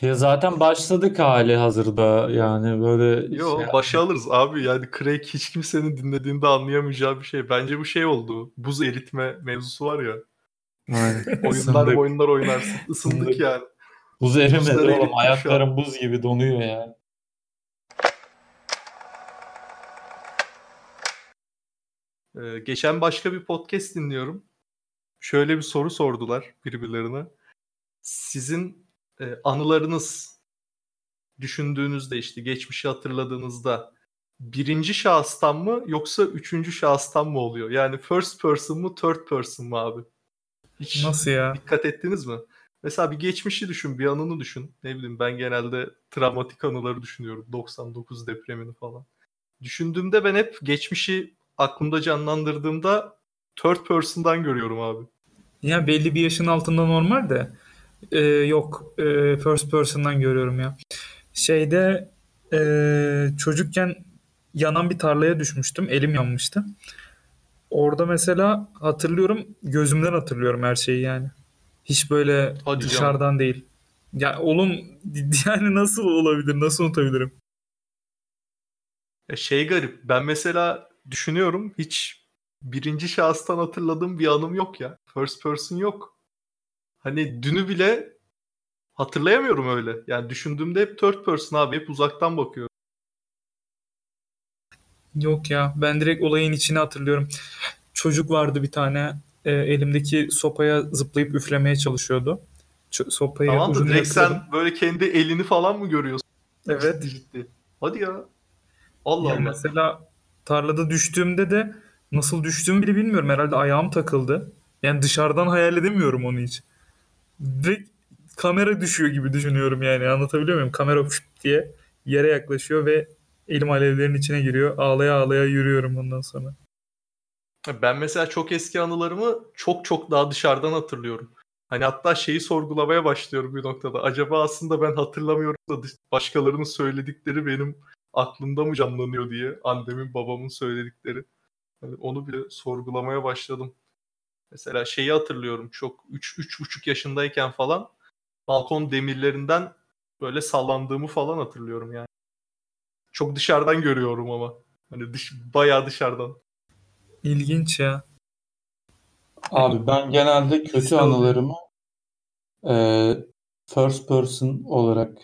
Ya zaten başladık hali hazırda yani böyle Yo şey başa alırız abi yani Craig hiç kimsenin dinlediğinde anlayamayacağı bir şey. Bence bu şey oldu. Buz eritme mevzusu var ya. Aynen. Oyunlar Isındık. oyunlar oynarsın. Isındık Isındık. yani. Buz erimedi Buzları oğlum. Ayaklarım buz gibi donuyor ya. Ee, geçen başka bir podcast dinliyorum. Şöyle bir soru sordular birbirlerine. Sizin e, anılarınız düşündüğünüzde işte geçmişi hatırladığınızda birinci şahıstan mı yoksa üçüncü şahıstan mı oluyor? Yani first person mu third person mu abi? Hiç Nasıl ya? dikkat ettiniz mi? Mesela bir geçmişi düşün, bir anını düşün. Ne bileyim ben genelde travmatik anıları düşünüyorum. 99 depremini falan. Düşündüğümde ben hep geçmişi aklımda canlandırdığımda third person'dan görüyorum abi. Ya belli bir yaşın altında normal de e, yok e, first person'dan görüyorum ya. Şeyde e, çocukken yanan bir tarlaya düşmüştüm. Elim yanmıştı. Orada mesela hatırlıyorum gözümden hatırlıyorum her şeyi yani. Hiç böyle Hadi canım. dışarıdan değil. Ya oğlum yani nasıl olabilir? Nasıl unutabilirim? Ya şey garip. Ben mesela düşünüyorum hiç birinci şahıstan hatırladığım bir anım yok ya. First person yok. Hani dünü bile hatırlayamıyorum öyle. Yani düşündüğümde hep third person abi. Hep uzaktan bakıyorum. Yok ya ben direkt olayın içini hatırlıyorum. Çocuk vardı bir tane e, elimdeki sopaya zıplayıp üflemeye çalışıyordu. Ç- sopayı Tamam da direkt sen böyle kendi elini falan mı görüyorsun? Evet. Ciddi ciddi. Hadi ya. Allah Ya Allah. mesela tarlada düştüğümde de nasıl düştüğümü bile bilmiyorum. Herhalde ayağım takıldı. Yani dışarıdan hayal edemiyorum onu hiç. Direkt kamera düşüyor gibi düşünüyorum yani. Anlatabiliyor muyum? Kamera fışt diye yere yaklaşıyor ve elim alevlerin içine giriyor. Ağlaya ağlaya yürüyorum ondan sonra. Ben mesela çok eski anılarımı çok çok daha dışarıdan hatırlıyorum. Hani hatta şeyi sorgulamaya başlıyorum bir noktada. Acaba aslında ben hatırlamıyorum da başkalarının söyledikleri benim aklımda mı canlanıyor diye. Annemin babamın söyledikleri. Hani onu bile sorgulamaya başladım. Mesela şeyi hatırlıyorum çok 3 üç buçuk yaşındayken falan balkon demirlerinden böyle sallandığımı falan hatırlıyorum yani. Çok dışarıdan görüyorum ama. Hani dış, bayağı dışarıdan. İlginç ya. Abi ben genelde kötü anılarımı e, first person olarak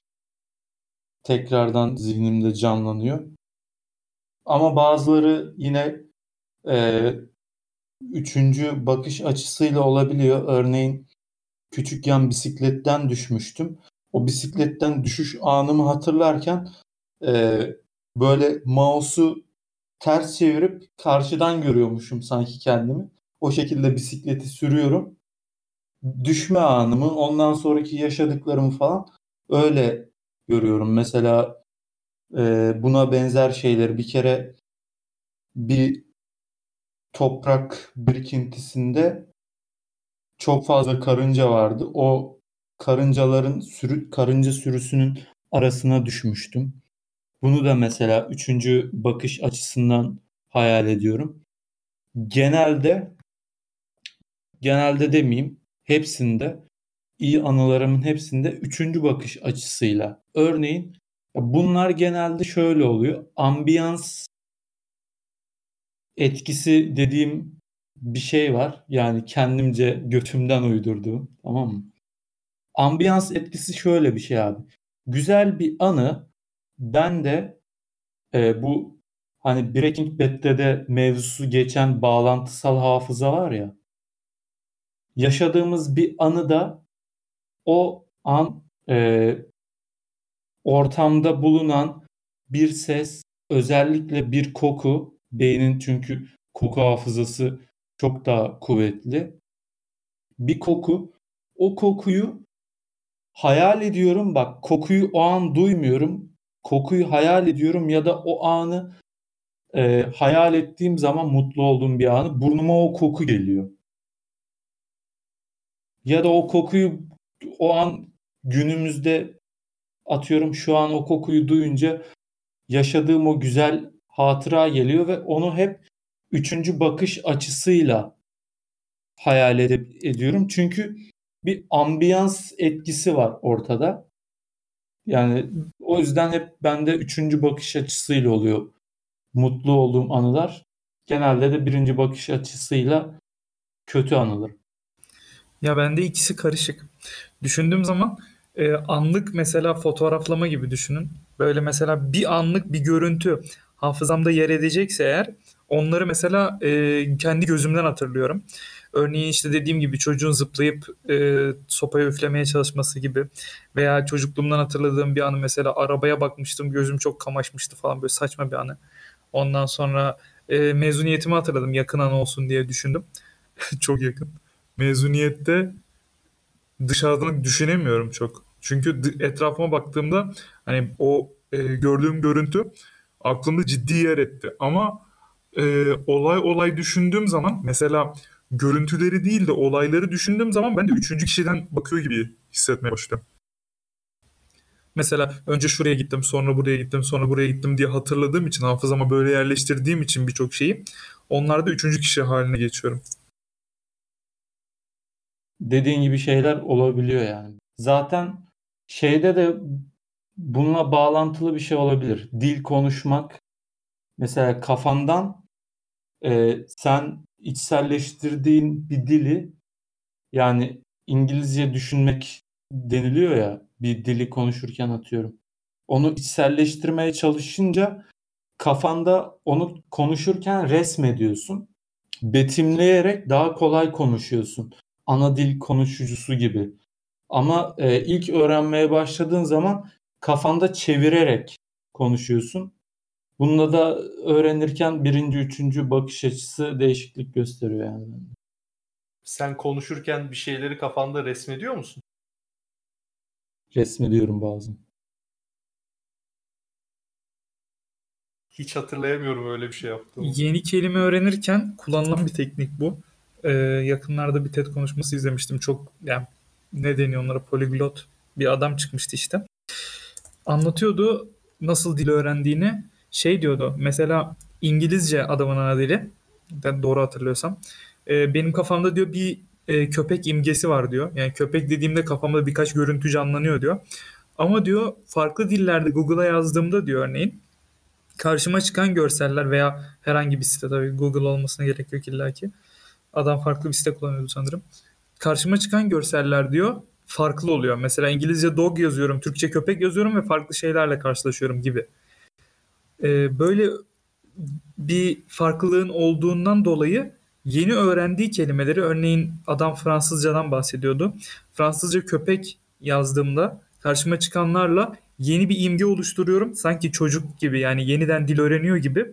tekrardan zihnimde canlanıyor. Ama bazıları yine e, üçüncü bakış açısıyla olabiliyor. Örneğin küçükken bisikletten düşmüştüm. O bisikletten düşüş anımı hatırlarken e, böyle mouse'u ters çevirip karşıdan görüyormuşum sanki kendimi. O şekilde bisikleti sürüyorum. Düşme anımı, ondan sonraki yaşadıklarımı falan öyle görüyorum. Mesela e, buna benzer şeyleri bir kere bir toprak birikintisinde çok fazla karınca vardı. O karıncaların sürü, karınca sürüsünün arasına düşmüştüm. Bunu da mesela üçüncü bakış açısından hayal ediyorum. Genelde genelde demeyeyim hepsinde iyi anılarımın hepsinde üçüncü bakış açısıyla. Örneğin bunlar genelde şöyle oluyor. Ambiyans etkisi dediğim bir şey var. Yani kendimce götümden uydurduğum. Tamam mı? Ambiyans etkisi şöyle bir şey abi. Güzel bir anı ben de e, bu hani Breaking Bad'de de mevzusu geçen bağlantısal hafıza var ya. Yaşadığımız bir anıda o an e, ortamda bulunan bir ses, özellikle bir koku, beynin çünkü koku hafızası çok daha kuvvetli. Bir koku, o kokuyu hayal ediyorum. Bak kokuyu o an duymuyorum. Kokuyu hayal ediyorum ya da o anı e, hayal ettiğim zaman mutlu olduğum bir anı burnuma o koku geliyor. Ya da o kokuyu o an günümüzde atıyorum şu an o kokuyu duyunca yaşadığım o güzel hatıra geliyor ve onu hep üçüncü bakış açısıyla hayal edip ediyorum. Çünkü bir ambiyans etkisi var ortada. Yani o yüzden hep bende üçüncü bakış açısıyla oluyor mutlu olduğum anılar. Genelde de birinci bakış açısıyla kötü anılar. Ya bende ikisi karışık. Düşündüğüm zaman e, anlık mesela fotoğraflama gibi düşünün. Böyle mesela bir anlık bir görüntü hafızamda yer edecekse eğer onları mesela e, kendi gözümden hatırlıyorum. Örneğin işte dediğim gibi çocuğun zıplayıp e, sopaya üflemeye çalışması gibi veya çocukluğumdan hatırladığım bir anı mesela arabaya bakmıştım gözüm çok kamaşmıştı falan böyle saçma bir anı. Ondan sonra e, mezuniyetimi hatırladım yakın an olsun diye düşündüm. çok yakın. Mezuniyette dışarıdan düşünemiyorum çok. Çünkü etrafıma baktığımda hani o e, gördüğüm görüntü aklımda ciddi yer etti. Ama e, olay olay düşündüğüm zaman mesela görüntüleri değil de olayları düşündüğüm zaman ben de üçüncü kişiden bakıyor gibi hissetmeye başlıyorum. Mesela önce şuraya gittim, sonra buraya gittim, sonra buraya gittim diye hatırladığım için, hafızama böyle yerleştirdiğim için birçok şeyi onlarda üçüncü kişi haline geçiyorum. Dediğin gibi şeyler olabiliyor yani. Zaten şeyde de bununla bağlantılı bir şey olabilir. Dil konuşmak mesela kafandan e, sen içselleştirdiğin bir dili yani İngilizce düşünmek deniliyor ya bir dili konuşurken atıyorum. Onu içselleştirmeye çalışınca kafanda onu konuşurken resmediyorsun. Betimleyerek daha kolay konuşuyorsun. Ana dil konuşucusu gibi. Ama e, ilk öğrenmeye başladığın zaman kafanda çevirerek konuşuyorsun. Bunda da öğrenirken birinci, üçüncü bakış açısı değişiklik gösteriyor yani. Sen konuşurken bir şeyleri kafanda resmediyor musun? Resmediyorum bazen. Hiç hatırlayamıyorum öyle bir şey yaptığımı. Yeni kelime öğrenirken kullanılan bir teknik bu. Ee, yakınlarda bir TED konuşması izlemiştim. Çok yani ne deniyor onlara poliglot bir adam çıkmıştı işte. Anlatıyordu nasıl dil öğrendiğini. Şey diyordu mesela İngilizce adamın ana dili. Ben doğru hatırlıyorsam. Ee, benim kafamda diyor bir e, köpek imgesi var diyor. Yani köpek dediğimde kafamda birkaç görüntü canlanıyor diyor. Ama diyor farklı dillerde Google'a yazdığımda diyor örneğin karşıma çıkan görseller veya herhangi bir site tabii Google olmasına gerek yok illaki. Adam farklı bir site kullanıyordu sanırım. Karşıma çıkan görseller diyor farklı oluyor. Mesela İngilizce dog yazıyorum, Türkçe köpek yazıyorum ve farklı şeylerle karşılaşıyorum gibi. Ee, böyle bir farklılığın olduğundan dolayı yeni öğrendiği kelimeleri örneğin adam Fransızcadan bahsediyordu. Fransızca köpek yazdığımda karşıma çıkanlarla yeni bir imge oluşturuyorum. Sanki çocuk gibi yani yeniden dil öğreniyor gibi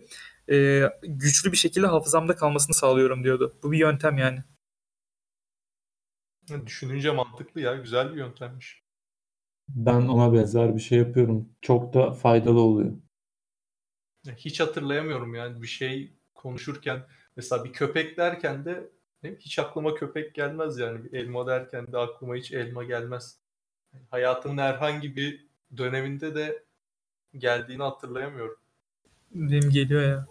e, güçlü bir şekilde hafızamda kalmasını sağlıyorum diyordu. Bu bir yöntem yani. Düşününce mantıklı ya. Güzel bir yöntemmiş. Ben ona benzer bir şey yapıyorum. Çok da faydalı oluyor. Hiç hatırlayamıyorum yani bir şey konuşurken mesela bir köpek derken de hiç aklıma köpek gelmez yani. Bir elma derken de aklıma hiç elma gelmez. Hayatımın herhangi bir döneminde de geldiğini hatırlayamıyorum. Benim geliyor ya.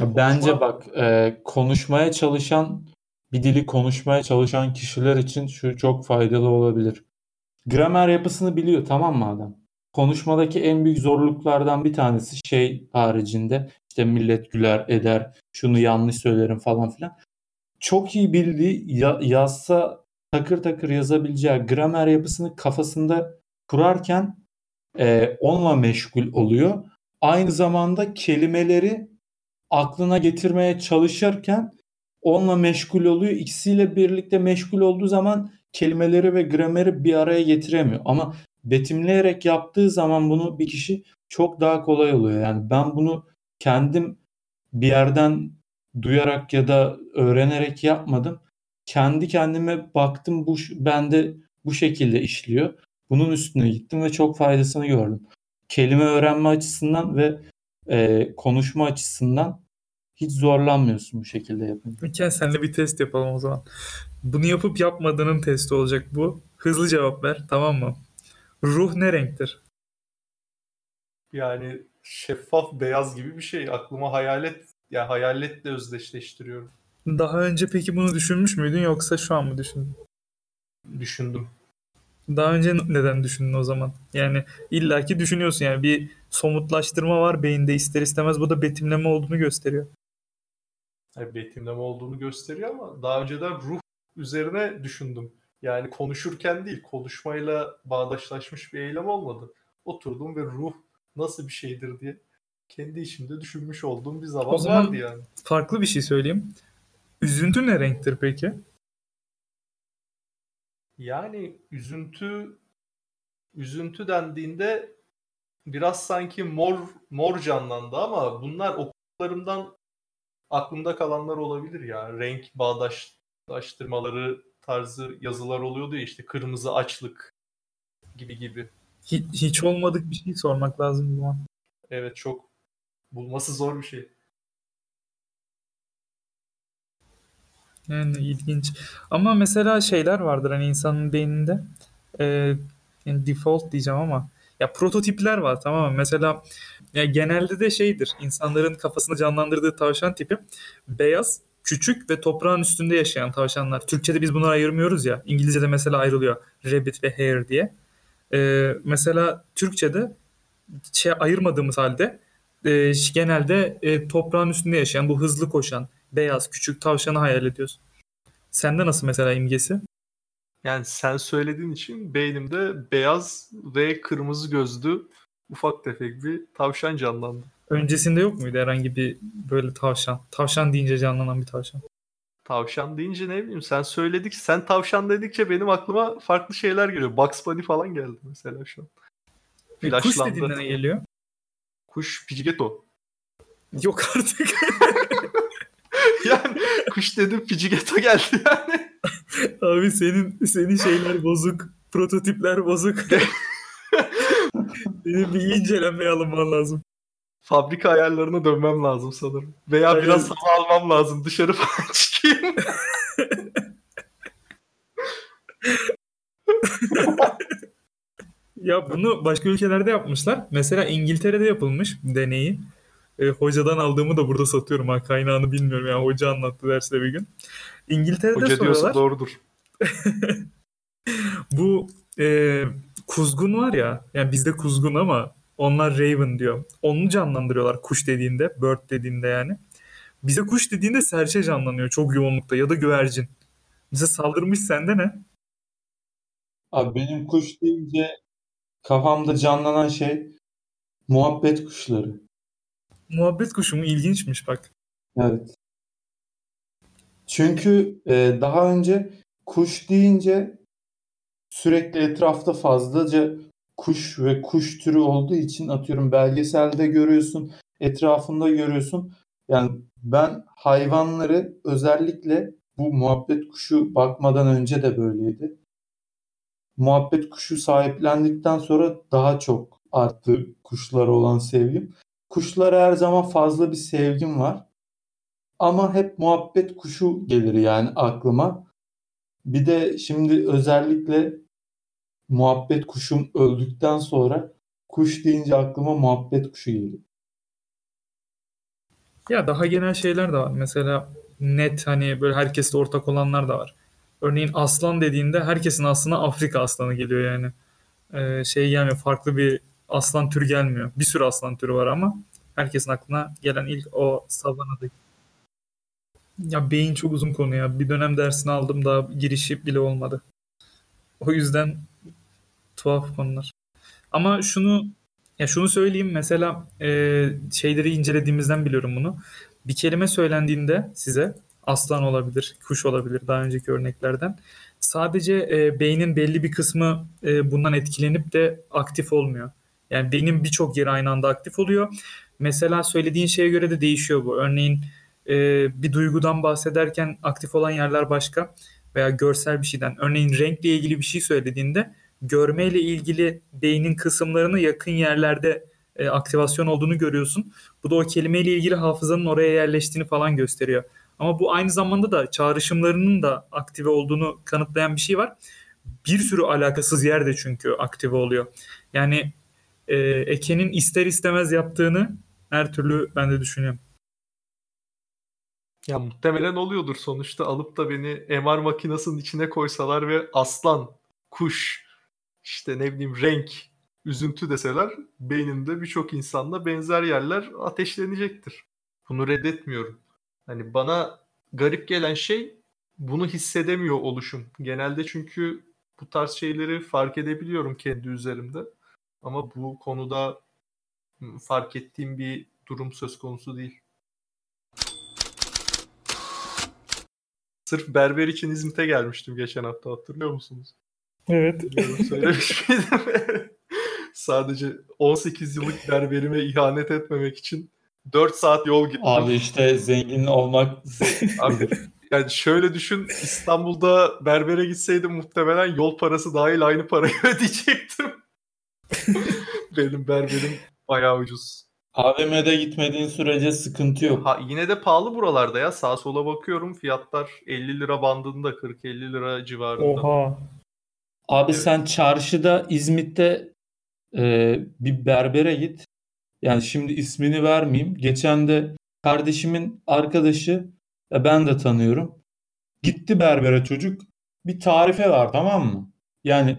Bence Konuşma... bak e, konuşmaya çalışan bir dili konuşmaya çalışan kişiler için şu çok faydalı olabilir. Gramer yapısını biliyor tamam mı adam? Konuşmadaki en büyük zorluklardan bir tanesi şey haricinde işte millet güler eder, şunu yanlış söylerim falan filan. Çok iyi bildiği ya, yazsa takır takır yazabileceği gramer yapısını kafasında kurarken e, onunla meşgul oluyor. Aynı zamanda kelimeleri aklına getirmeye çalışırken onunla meşgul oluyor. İkisiyle birlikte meşgul olduğu zaman kelimeleri ve grameri bir araya getiremiyor. Ama betimleyerek yaptığı zaman bunu bir kişi çok daha kolay oluyor. Yani ben bunu kendim bir yerden duyarak ya da öğrenerek yapmadım. Kendi kendime baktım bu bende bu şekilde işliyor. Bunun üstüne gittim ve çok faydasını gördüm. Kelime öğrenme açısından ve e, konuşma açısından hiç zorlanmıyorsun bu şekilde yapınca. Gel senle bir test yapalım o zaman. Bunu yapıp yapmadığının testi olacak bu. Hızlı cevap ver tamam mı? Ruh ne renktir? Yani şeffaf beyaz gibi bir şey. Aklıma hayalet ya yani hayaletle özdeşleştiriyorum. Daha önce peki bunu düşünmüş müydün yoksa şu an mı düşündün? Düşündüm. Daha önce neden düşündün o zaman? Yani illaki düşünüyorsun yani bir somutlaştırma var beyinde ister istemez bu da betimleme olduğunu gösteriyor. Yani betimleme olduğunu gösteriyor ama daha önceden ruh üzerine düşündüm. Yani konuşurken değil, konuşmayla bağdaşlaşmış bir eylem olmadı. Oturdum ve ruh nasıl bir şeydir diye kendi içimde düşünmüş olduğum bir zaman, O zaman- vardı yani. Farklı bir şey söyleyeyim. Üzüntü ne renktir peki? Yani üzüntü üzüntü dendiğinde biraz sanki mor mor canlandı ama bunlar okuduklarımdan aklımda kalanlar olabilir ya. Renk bağdaşlaştırmaları tarzı yazılar oluyordu ya işte kırmızı açlık gibi gibi. Hiç, hiç olmadık bir şey sormak lazım zaman. Evet çok bulması zor bir şey. Yani ilginç. Ama mesela şeyler vardır hani insanın beyninde e, yani default diyeceğim ama ya prototipler var tamam mı? Mesela ya genelde de şeydir insanların kafasında canlandırdığı tavşan tipi beyaz, küçük ve toprağın üstünde yaşayan tavşanlar. Türkçe'de biz bunları ayırmıyoruz ya. İngilizce'de mesela ayrılıyor rabbit ve hare diye. E, mesela Türkçe'de şey ayırmadığımız halde e, genelde e, toprağın üstünde yaşayan bu hızlı koşan beyaz küçük tavşanı hayal ediyoruz. Sende nasıl mesela imgesi? Yani sen söylediğin için beynimde beyaz ve kırmızı gözlü ufak tefek bir tavşan canlandı. Öncesinde yok muydu herhangi bir böyle tavşan? Tavşan deyince canlanan bir tavşan. Tavşan deyince ne bileyim sen söyledik sen tavşan dedikçe benim aklıma farklı şeyler geliyor. Bugs Bunny falan geldi mesela şu an. E, kuş dediğinde ne geliyor? Kuş Pidgeotto. Yok artık. yani kuş dedim Pidgeotto geldi yani. Abi senin senin şeyler bozuk. Prototipler bozuk. Senin bir incelenmeye alınman lazım. Fabrika ayarlarına dönmem lazım sanırım. Veya Hayır. biraz hava almam lazım. Dışarı falan çıkayım. Ya bunu başka ülkelerde yapmışlar. Mesela İngiltere'de yapılmış deneyi. E, hocadan aldığımı da burada satıyorum ha kaynağını bilmiyorum yani hoca anlattı derste bir gün. İngiltere'de Hoca diyorsa soruyorlar. doğrudur. Bu e, kuzgun var ya yani bizde kuzgun ama onlar raven diyor. Onu canlandırıyorlar kuş dediğinde, bird dediğinde yani. Bize kuş dediğinde serçe canlanıyor çok yoğunlukta ya da güvercin. Bize saldırmış sende ne? Abi benim kuş deyince kafamda canlanan şey muhabbet kuşları. Muhabbet kuşu mu? İlginçmiş bak. Evet. Çünkü e, daha önce kuş deyince sürekli etrafta fazlaca kuş ve kuş türü olduğu için atıyorum belgeselde görüyorsun, etrafında görüyorsun. Yani ben hayvanları özellikle bu muhabbet kuşu bakmadan önce de böyleydi. Muhabbet kuşu sahiplendikten sonra daha çok arttı kuşlara olan sevgim. Kuşlara her zaman fazla bir sevgim var. Ama hep muhabbet kuşu gelir yani aklıma. Bir de şimdi özellikle muhabbet kuşum öldükten sonra kuş deyince aklıma muhabbet kuşu geliyor. Ya daha genel şeyler de var. Mesela net hani böyle herkeste ortak olanlar da var. Örneğin aslan dediğinde herkesin aslına Afrika aslanı geliyor yani. Ee, şey gelmiyor farklı bir aslan türü gelmiyor. Bir sürü aslan türü var ama herkesin aklına gelen ilk o savanadaki. Ya beyin çok uzun konu ya. Bir dönem dersini aldım daha girişi bile olmadı. O yüzden tuhaf konular. Ama şunu ya şunu söyleyeyim mesela e, şeyleri incelediğimizden biliyorum bunu. Bir kelime söylendiğinde size aslan olabilir, kuş olabilir daha önceki örneklerden. Sadece e, beynin belli bir kısmı e, bundan etkilenip de aktif olmuyor. Yani beynin birçok yeri aynı anda aktif oluyor. Mesela söylediğin şeye göre de değişiyor bu. Örneğin e, bir duygudan bahsederken aktif olan yerler başka veya görsel bir şeyden. Örneğin renkle ilgili bir şey söylediğinde görmeyle ilgili beynin kısımlarını yakın yerlerde e, aktivasyon olduğunu görüyorsun. Bu da o kelimeyle ilgili hafızanın oraya yerleştiğini falan gösteriyor. Ama bu aynı zamanda da çağrışımlarının da aktive olduğunu kanıtlayan bir şey var. Bir sürü alakasız yerde çünkü aktive oluyor. Yani e, Eke'nin ister istemez yaptığını her türlü ben de düşünüyorum. Ya muhtemelen oluyordur sonuçta alıp da beni MR makinesinin içine koysalar ve aslan, kuş, işte ne bileyim renk, üzüntü deseler beynimde birçok insanla benzer yerler ateşlenecektir. Bunu reddetmiyorum. Hani bana garip gelen şey bunu hissedemiyor oluşum. Genelde çünkü bu tarz şeyleri fark edebiliyorum kendi üzerimde. Ama bu konuda fark ettiğim bir durum söz konusu değil. Sırf berber için İzmit'e gelmiştim geçen hafta hatırlıyor musunuz? Evet. Söylemiş miydim? Sadece 18 yıllık berberime ihanet etmemek için 4 saat yol gittim. Abi işte zengin olmak Abi, yani şöyle düşün İstanbul'da berbere gitseydim muhtemelen yol parası dahil aynı parayı ödeyecektim. Benim berberim bayağı ucuz. AVM'de gitmediğin sürece sıkıntı yok. Ha, yine de pahalı buralarda ya. Sağa sola bakıyorum fiyatlar 50 lira bandında 40-50 lira civarında. Oha. Abi Evet. sen çarşıda İzmit'te e, bir berbere git. Yani şimdi ismini vermeyeyim. Geçen de kardeşimin arkadaşı ya ben de tanıyorum. Gitti berbere çocuk. Bir tarife var tamam mı? Yani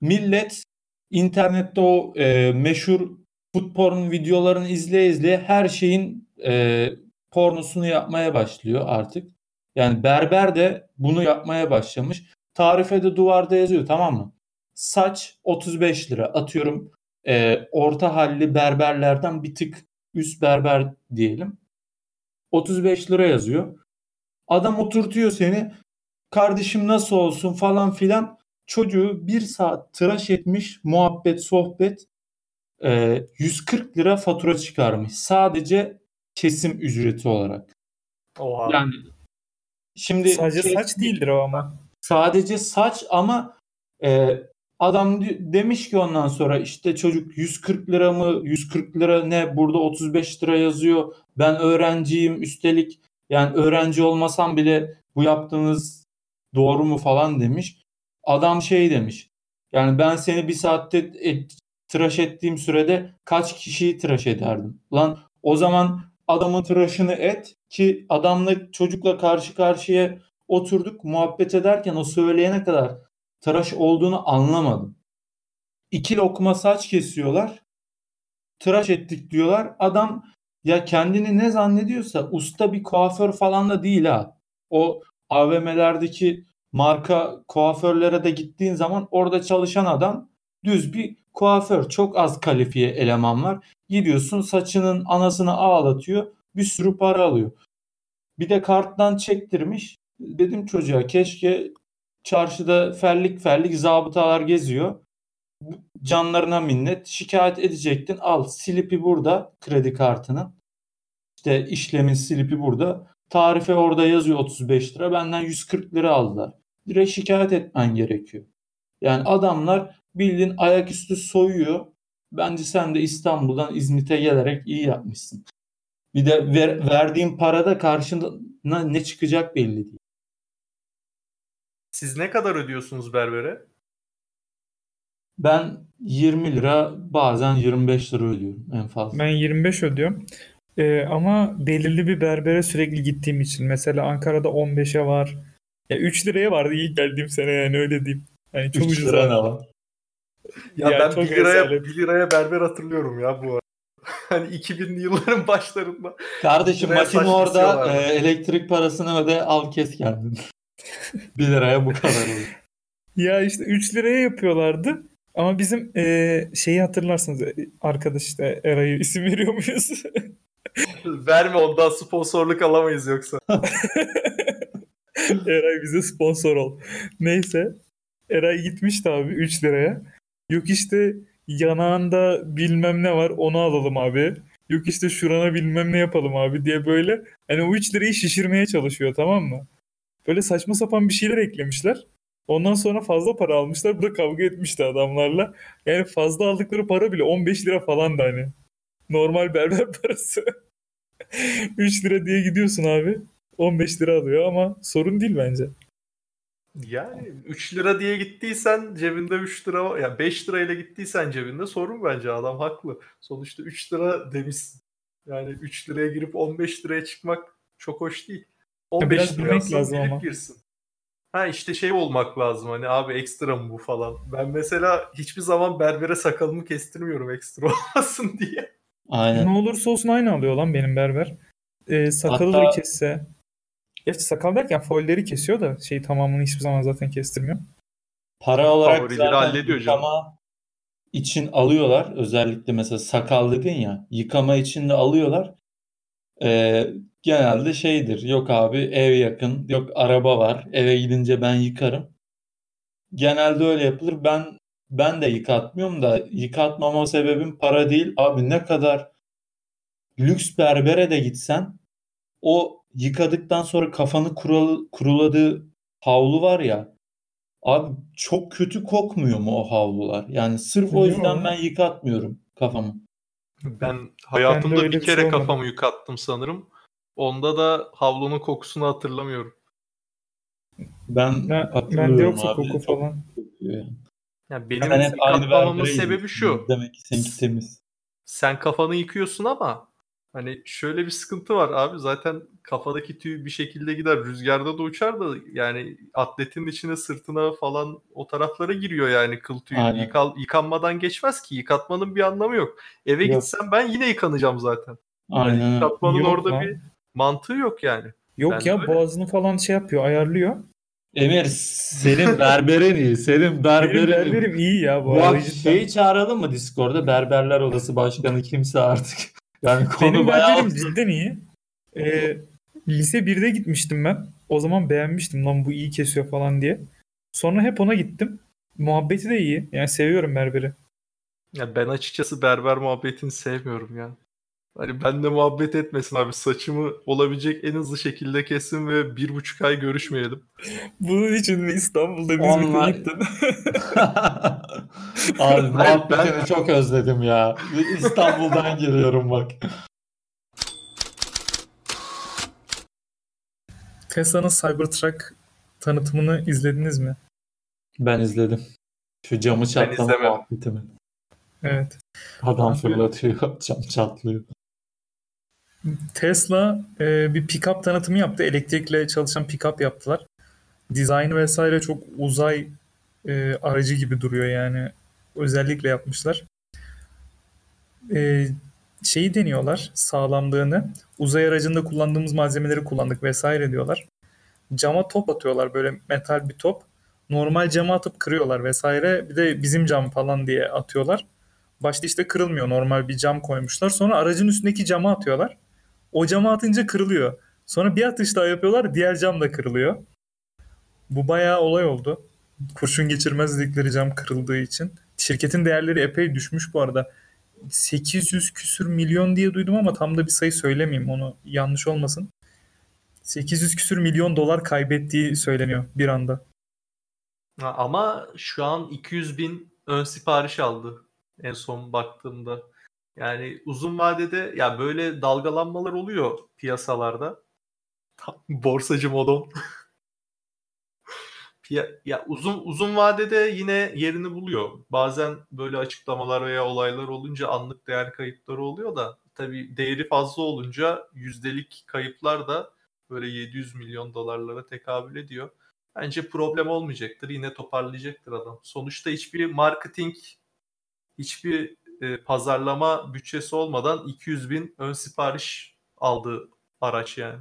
millet internette o e, meşhur food porn videolarını izleye izleye her şeyin e, pornosunu yapmaya başlıyor artık. Yani berber de bunu yapmaya başlamış. Tarifede duvarda yazıyor tamam mı? Saç 35 lira atıyorum e, orta halli berberlerden bir tık üst berber diyelim. 35 lira yazıyor. Adam oturtuyor seni. Kardeşim nasıl olsun falan filan. Çocuğu bir saat tıraş etmiş muhabbet sohbet e, 140 lira fatura çıkarmış. Sadece kesim ücreti olarak. Oha. Yani şimdi Sadece şey- saç değildir o ama. Sadece saç ama e, adam demiş ki ondan sonra işte çocuk 140 lira mı 140 lira ne burada 35 lira yazıyor. Ben öğrenciyim üstelik. Yani öğrenci olmasam bile bu yaptığınız doğru mu falan demiş. Adam şey demiş yani ben seni bir saatte et- tıraş ettiğim sürede kaç kişiyi tıraş ederdim? Lan o zaman adamın tıraşını et ki adamla çocukla karşı karşıya oturduk muhabbet ederken o söyleyene kadar tıraş olduğunu anlamadım. İki lokma saç kesiyorlar. Tıraş ettik diyorlar. Adam ya kendini ne zannediyorsa usta bir kuaför falan da değil ha. O AVM'lerdeki marka kuaförlere de gittiğin zaman orada çalışan adam düz bir kuaför. Çok az kalifiye eleman var. Gidiyorsun saçının anasını ağlatıyor. Bir sürü para alıyor. Bir de karttan çektirmiş. Dedim çocuğa keşke çarşıda fellik fellik zabıtalar geziyor. Canlarına minnet. Şikayet edecektin. Al slipi burada kredi kartının. İşte işlemin slipi burada. Tarife orada yazıyor 35 lira. Benden 140 lira aldılar. Direkt şikayet etmen gerekiyor. Yani adamlar bildiğin ayaküstü soyuyor. Bence sen de İstanbul'dan İzmit'e gelerek iyi yapmışsın. Bir de ver, verdiğin parada karşına ne çıkacak belli değil. Siz ne kadar ödüyorsunuz berbere? Ben 20 lira bazen 25 lira ödüyorum en fazla. Ben 25 ödüyorum. Ee, ama belirli bir berbere sürekli gittiğim için. Mesela Ankara'da 15'e var. Ya 3 liraya vardı ilk geldiğim sene yani öyle diyeyim. Yani çok 3 ucuz lira ne var? Ya, Ya ben çok 1 liraya, rezalet. 1 liraya berber hatırlıyorum ya bu arada. Hani 2000'li yılların başlarında. Kardeşim makine orada e, elektrik parasını öde al kes kendin. 1 liraya bu kadar olur. Ya işte 3 liraya yapıyorlardı. Ama bizim eee, şeyi hatırlarsınız. e, Arkadaş işte Eray'ı isim veriyor muyuz? Verme ondan sponsorluk alamayız yoksa. Eray bize sponsor ol. Neyse. Eray gitmişti abi 3 liraya. Yok işte yanağında bilmem ne var onu alalım abi. Yok işte şurana bilmem ne yapalım abi diye böyle. Hani o 3 lirayı şişirmeye çalışıyor tamam mı? Böyle saçma sapan bir şeyler eklemişler. Ondan sonra fazla para almışlar. Bu da kavga etmişti adamlarla. Yani fazla aldıkları para bile 15 lira falan da hani. Normal berber parası. 3 lira diye gidiyorsun abi. 15 lira alıyor ama sorun değil bence. Yani 3 lira diye gittiysen cebinde 3 lira. Ya 5 lirayla gittiysen cebinde sorun bence adam haklı. Sonuçta 3 lira demişsin. Yani 3 liraya girip 15 liraya çıkmak çok hoş değil. 15 biraz bilmek lazım ama. girsin. Ha işte şey olmak lazım hani abi ekstra mı bu falan. Ben mesela hiçbir zaman berbere sakalımı kestirmiyorum ekstra olmasın diye. Aynen. Ne olursa olsun aynı alıyor lan benim berber. Ee, sakalı da Hatta- kesse. Gerçi sakal derken folleri kesiyor da şey tamamını hiçbir zaman zaten kestirmiyor. Para olarak Favorileri zaten hallediyor canım. yıkama için alıyorlar. Özellikle mesela sakal dedin ya yıkama için de alıyorlar. Ee, genelde şeydir. Yok abi ev yakın. Yok araba var. Eve gidince ben yıkarım. Genelde öyle yapılır. Ben ben de yıkatmıyorum da yıkatmama sebebim para değil. Abi ne kadar lüks berbere de gitsen o yıkadıktan sonra kafanı kural, kuruladığı havlu var ya abi çok kötü kokmuyor mu o havlular? Yani sırf o Yok. yüzden ben yıkatmıyorum kafamı. Ben hayatımda öyle bir bir kere şey kafamı yıkattım sanırım. Onda da havlunun kokusunu hatırlamıyorum. Ben Ben, hatırlıyorum bende yoksa abi, koku falan. yani. Yani benim Ben hep sebebi şu. Demek ki seninki temiz. Sen kafanı yıkıyorsun ama hani şöyle bir sıkıntı var abi. Zaten kafadaki tüy bir şekilde gider. Rüzgarda da uçar da yani atletin içine sırtına falan o taraflara giriyor yani kıl tüyü. Aynen. Yıkal, yıkanmadan geçmez ki. Yıkatmanın bir anlamı yok. Eve Yok. gitsem ben yine yıkanacağım zaten. Aynen. öyle. Yıkatmanın Yok orada lan. bir mantığı yok yani. Yok Ben ya öyle. boğazını falan şey yapıyor ayarlıyor. Emir senin berberin iyi. Senin Benim berberin berberim iyi ya bu Bu arada şeyi çağıralım mı Discord'da? Berberler Odası Başkanı kimse artık. Yani konu Benim bayağı berberim cidden iyi. Ee, lise 1'de gitmiştim ben. O zaman beğenmiştim lan bu iyi kesiyor falan diye. Sonra hep ona gittim. Muhabbeti de iyi. Yani seviyorum berberi. Ya ben açıkçası berber muhabbetini sevmiyorum ya. Hani benle muhabbet etmesin abi. Saçımı olabilecek en hızlı şekilde kessin ve bir buçuk ay görüşmeyelim. Bunun için mi İstanbul'da Onlar- İzmir'de gittin? Abi muhabbetini ben- çok özledim ya. İstanbul'dan geliyorum bak. Tesla'nın Cybertruck tanıtımını izlediniz mi? Ben izledim. Şu camı çatlama muhabbetimi. Evet. Adam fırlatıyor, cam çatlıyor. Tesla e, bir pick-up tanıtımı yaptı. Elektrikle çalışan pick-up yaptılar. Dizaynı vesaire çok uzay e, aracı gibi duruyor yani. Özellikle yapmışlar. E, şeyi deniyorlar sağlamlığını. Uzay aracında kullandığımız malzemeleri kullandık vesaire diyorlar. Cama top atıyorlar böyle metal bir top. Normal cama atıp kırıyorlar vesaire. Bir de bizim cam falan diye atıyorlar. Başta işte kırılmıyor. Normal bir cam koymuşlar. Sonra aracın üstündeki cama atıyorlar. O cama atınca kırılıyor. Sonra bir atış daha yapıyorlar. Diğer cam da kırılıyor. Bu bayağı olay oldu. Kurşun geçirmez dedikleri cam kırıldığı için. Şirketin değerleri epey düşmüş bu arada. 800 küsür milyon diye duydum ama tam da bir sayı söylemeyeyim onu yanlış olmasın. 800 küsür milyon dolar kaybettiği söyleniyor bir anda. Ama şu an 200 bin ön sipariş aldı en son baktığımda. Yani uzun vadede ya böyle dalgalanmalar oluyor piyasalarda. Tam Borsacı modon. Piya- ya uzun uzun vadede yine yerini buluyor. Bazen böyle açıklamalar veya olaylar olunca anlık değer kayıpları oluyor da tabii değeri fazla olunca yüzdelik kayıplar da böyle 700 milyon dolarlara tekabül ediyor. Bence problem olmayacaktır. Yine toparlayacaktır adam. Sonuçta hiçbir marketing, hiçbir e, pazarlama bütçesi olmadan 200 bin ön sipariş aldı araç yani.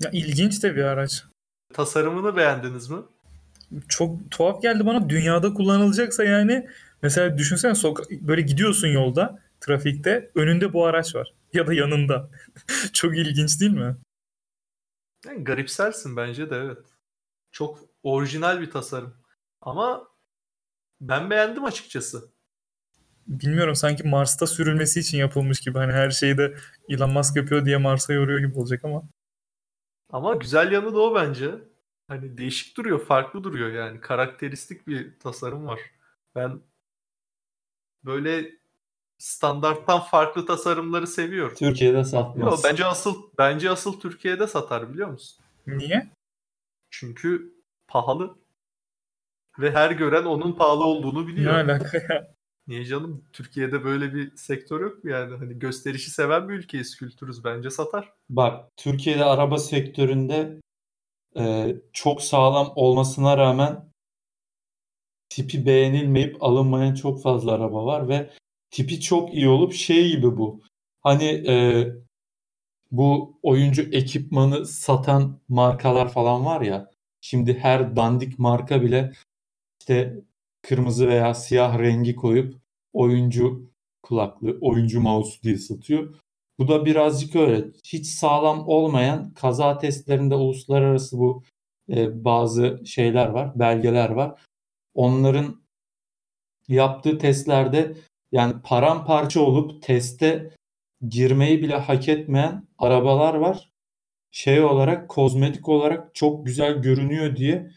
Ya ilginç de bir araç. Tasarımını beğendiniz mi? Çok tuhaf geldi bana. Dünyada kullanılacaksa yani mesela düşünsene soka- böyle gidiyorsun yolda trafikte önünde bu araç var ya da yanında. Çok ilginç değil mi? Yani garipsersin bence de evet. Çok orijinal bir tasarım. Ama ben beğendim açıkçası. Bilmiyorum sanki Mars'ta sürülmesi için yapılmış gibi. Hani her şeyi de Elon Musk yapıyor diye Mars'a yoruyor gibi olacak ama. Ama güzel yanı da o bence. Hani değişik duruyor, farklı duruyor yani. Karakteristik bir tasarım var. Ben böyle standarttan farklı tasarımları seviyorum. Türkiye'de Yo, satmaz. bence asıl bence asıl Türkiye'de satar biliyor musun? Niye? Çünkü pahalı ve her gören onun pahalı olduğunu Ne biliyor. alaka ya? Niye canım? Türkiye'de böyle bir sektör yok mu yani? Hani gösterişi seven bir ülkeyiz, kültürüz. Bence satar. Bak Türkiye'de araba sektöründe e, çok sağlam olmasına rağmen tipi beğenilmeyip alınmayan çok fazla araba var ve tipi çok iyi olup şey gibi bu. Hani e, bu oyuncu ekipmanı satan markalar falan var ya. Şimdi her dandik marka bile işte kırmızı veya siyah rengi koyup oyuncu kulaklığı, oyuncu mouse diye satıyor. Bu da birazcık öyle. Hiç sağlam olmayan kaza testlerinde uluslararası bu e, bazı şeyler var, belgeler var. Onların yaptığı testlerde yani paramparça olup teste girmeyi bile hak etmeyen arabalar var. Şey olarak kozmetik olarak çok güzel görünüyor diye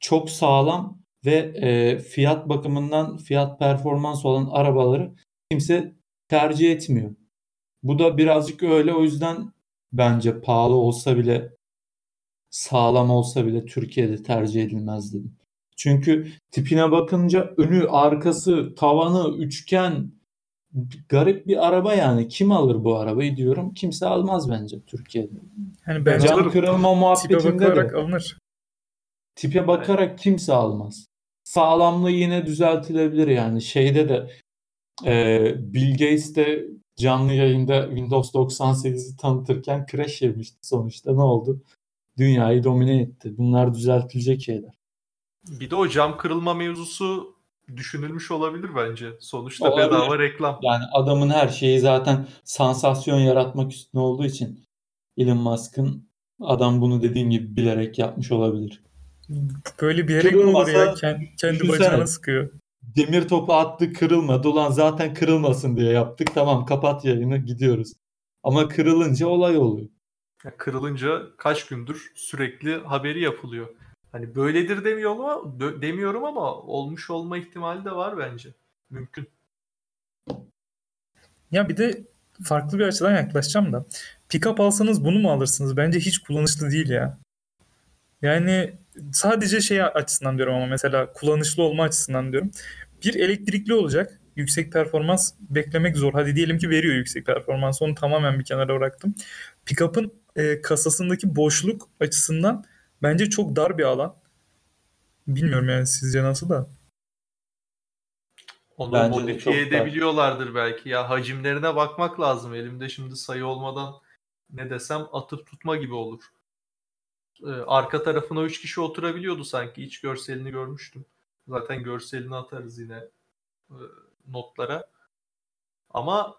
çok sağlam ve e, fiyat bakımından fiyat performans olan arabaları kimse tercih etmiyor. Bu da birazcık öyle o yüzden bence pahalı olsa bile sağlam olsa bile Türkiye'de tercih edilmez dedim. Çünkü tipine bakınca önü, arkası, tavanı, üçgen garip bir araba yani. Kim alır bu arabayı diyorum. Kimse almaz bence Türkiye'de. Yani ben Cam alırım. kırılma Tipe muhabbetinde bakarak de alınır. tipe bakarak kimse almaz. Sağlamlığı yine düzeltilebilir yani. Şeyde de e, Bill Gates de canlı yayında Windows 98'i tanıtırken crash yemişti sonuçta. Ne oldu? Dünyayı domine etti. Bunlar düzeltilecek şeyler. Bir de o cam kırılma mevzusu düşünülmüş olabilir bence. Sonuçta Olabilir. bedava reklam. Yani adamın her şeyi zaten sansasyon yaratmak üstüne olduğu için Elon Musk'ın adam bunu dediğin gibi bilerek yapmış olabilir. Böyle bir yere mi olur ya? Kendi, kendi bacağına sıkıyor. Demir topu attı kırılmadı. Ulan zaten kırılmasın diye yaptık. Tamam kapat yayını gidiyoruz. Ama kırılınca olay oluyor. Ya kırılınca kaç gündür sürekli haberi yapılıyor. Hani böyledir demiyorum ama demiyorum ama olmuş olma ihtimali de var bence. Mümkün. Ya bir de farklı bir açıdan yaklaşacağım da. Pick-up alsanız bunu mu alırsınız? Bence hiç kullanışlı değil ya. Yani sadece şey açısından diyorum ama mesela kullanışlı olma açısından diyorum. Bir elektrikli olacak. Yüksek performans beklemek zor. Hadi diyelim ki veriyor yüksek performans. Onu tamamen bir kenara bıraktım. Pick-up'ın e, kasasındaki boşluk açısından bence çok dar bir alan. Bilmiyorum yani sizce nasıl da. Onu Bence modifiye çok dar. edebiliyorlardır belki. Ya hacimlerine bakmak lazım. Elimde şimdi sayı olmadan ne desem atıp tutma gibi olur. Ee, arka tarafına 3 kişi oturabiliyordu sanki. Hiç görselini görmüştüm. Zaten görselini atarız yine e, notlara. Ama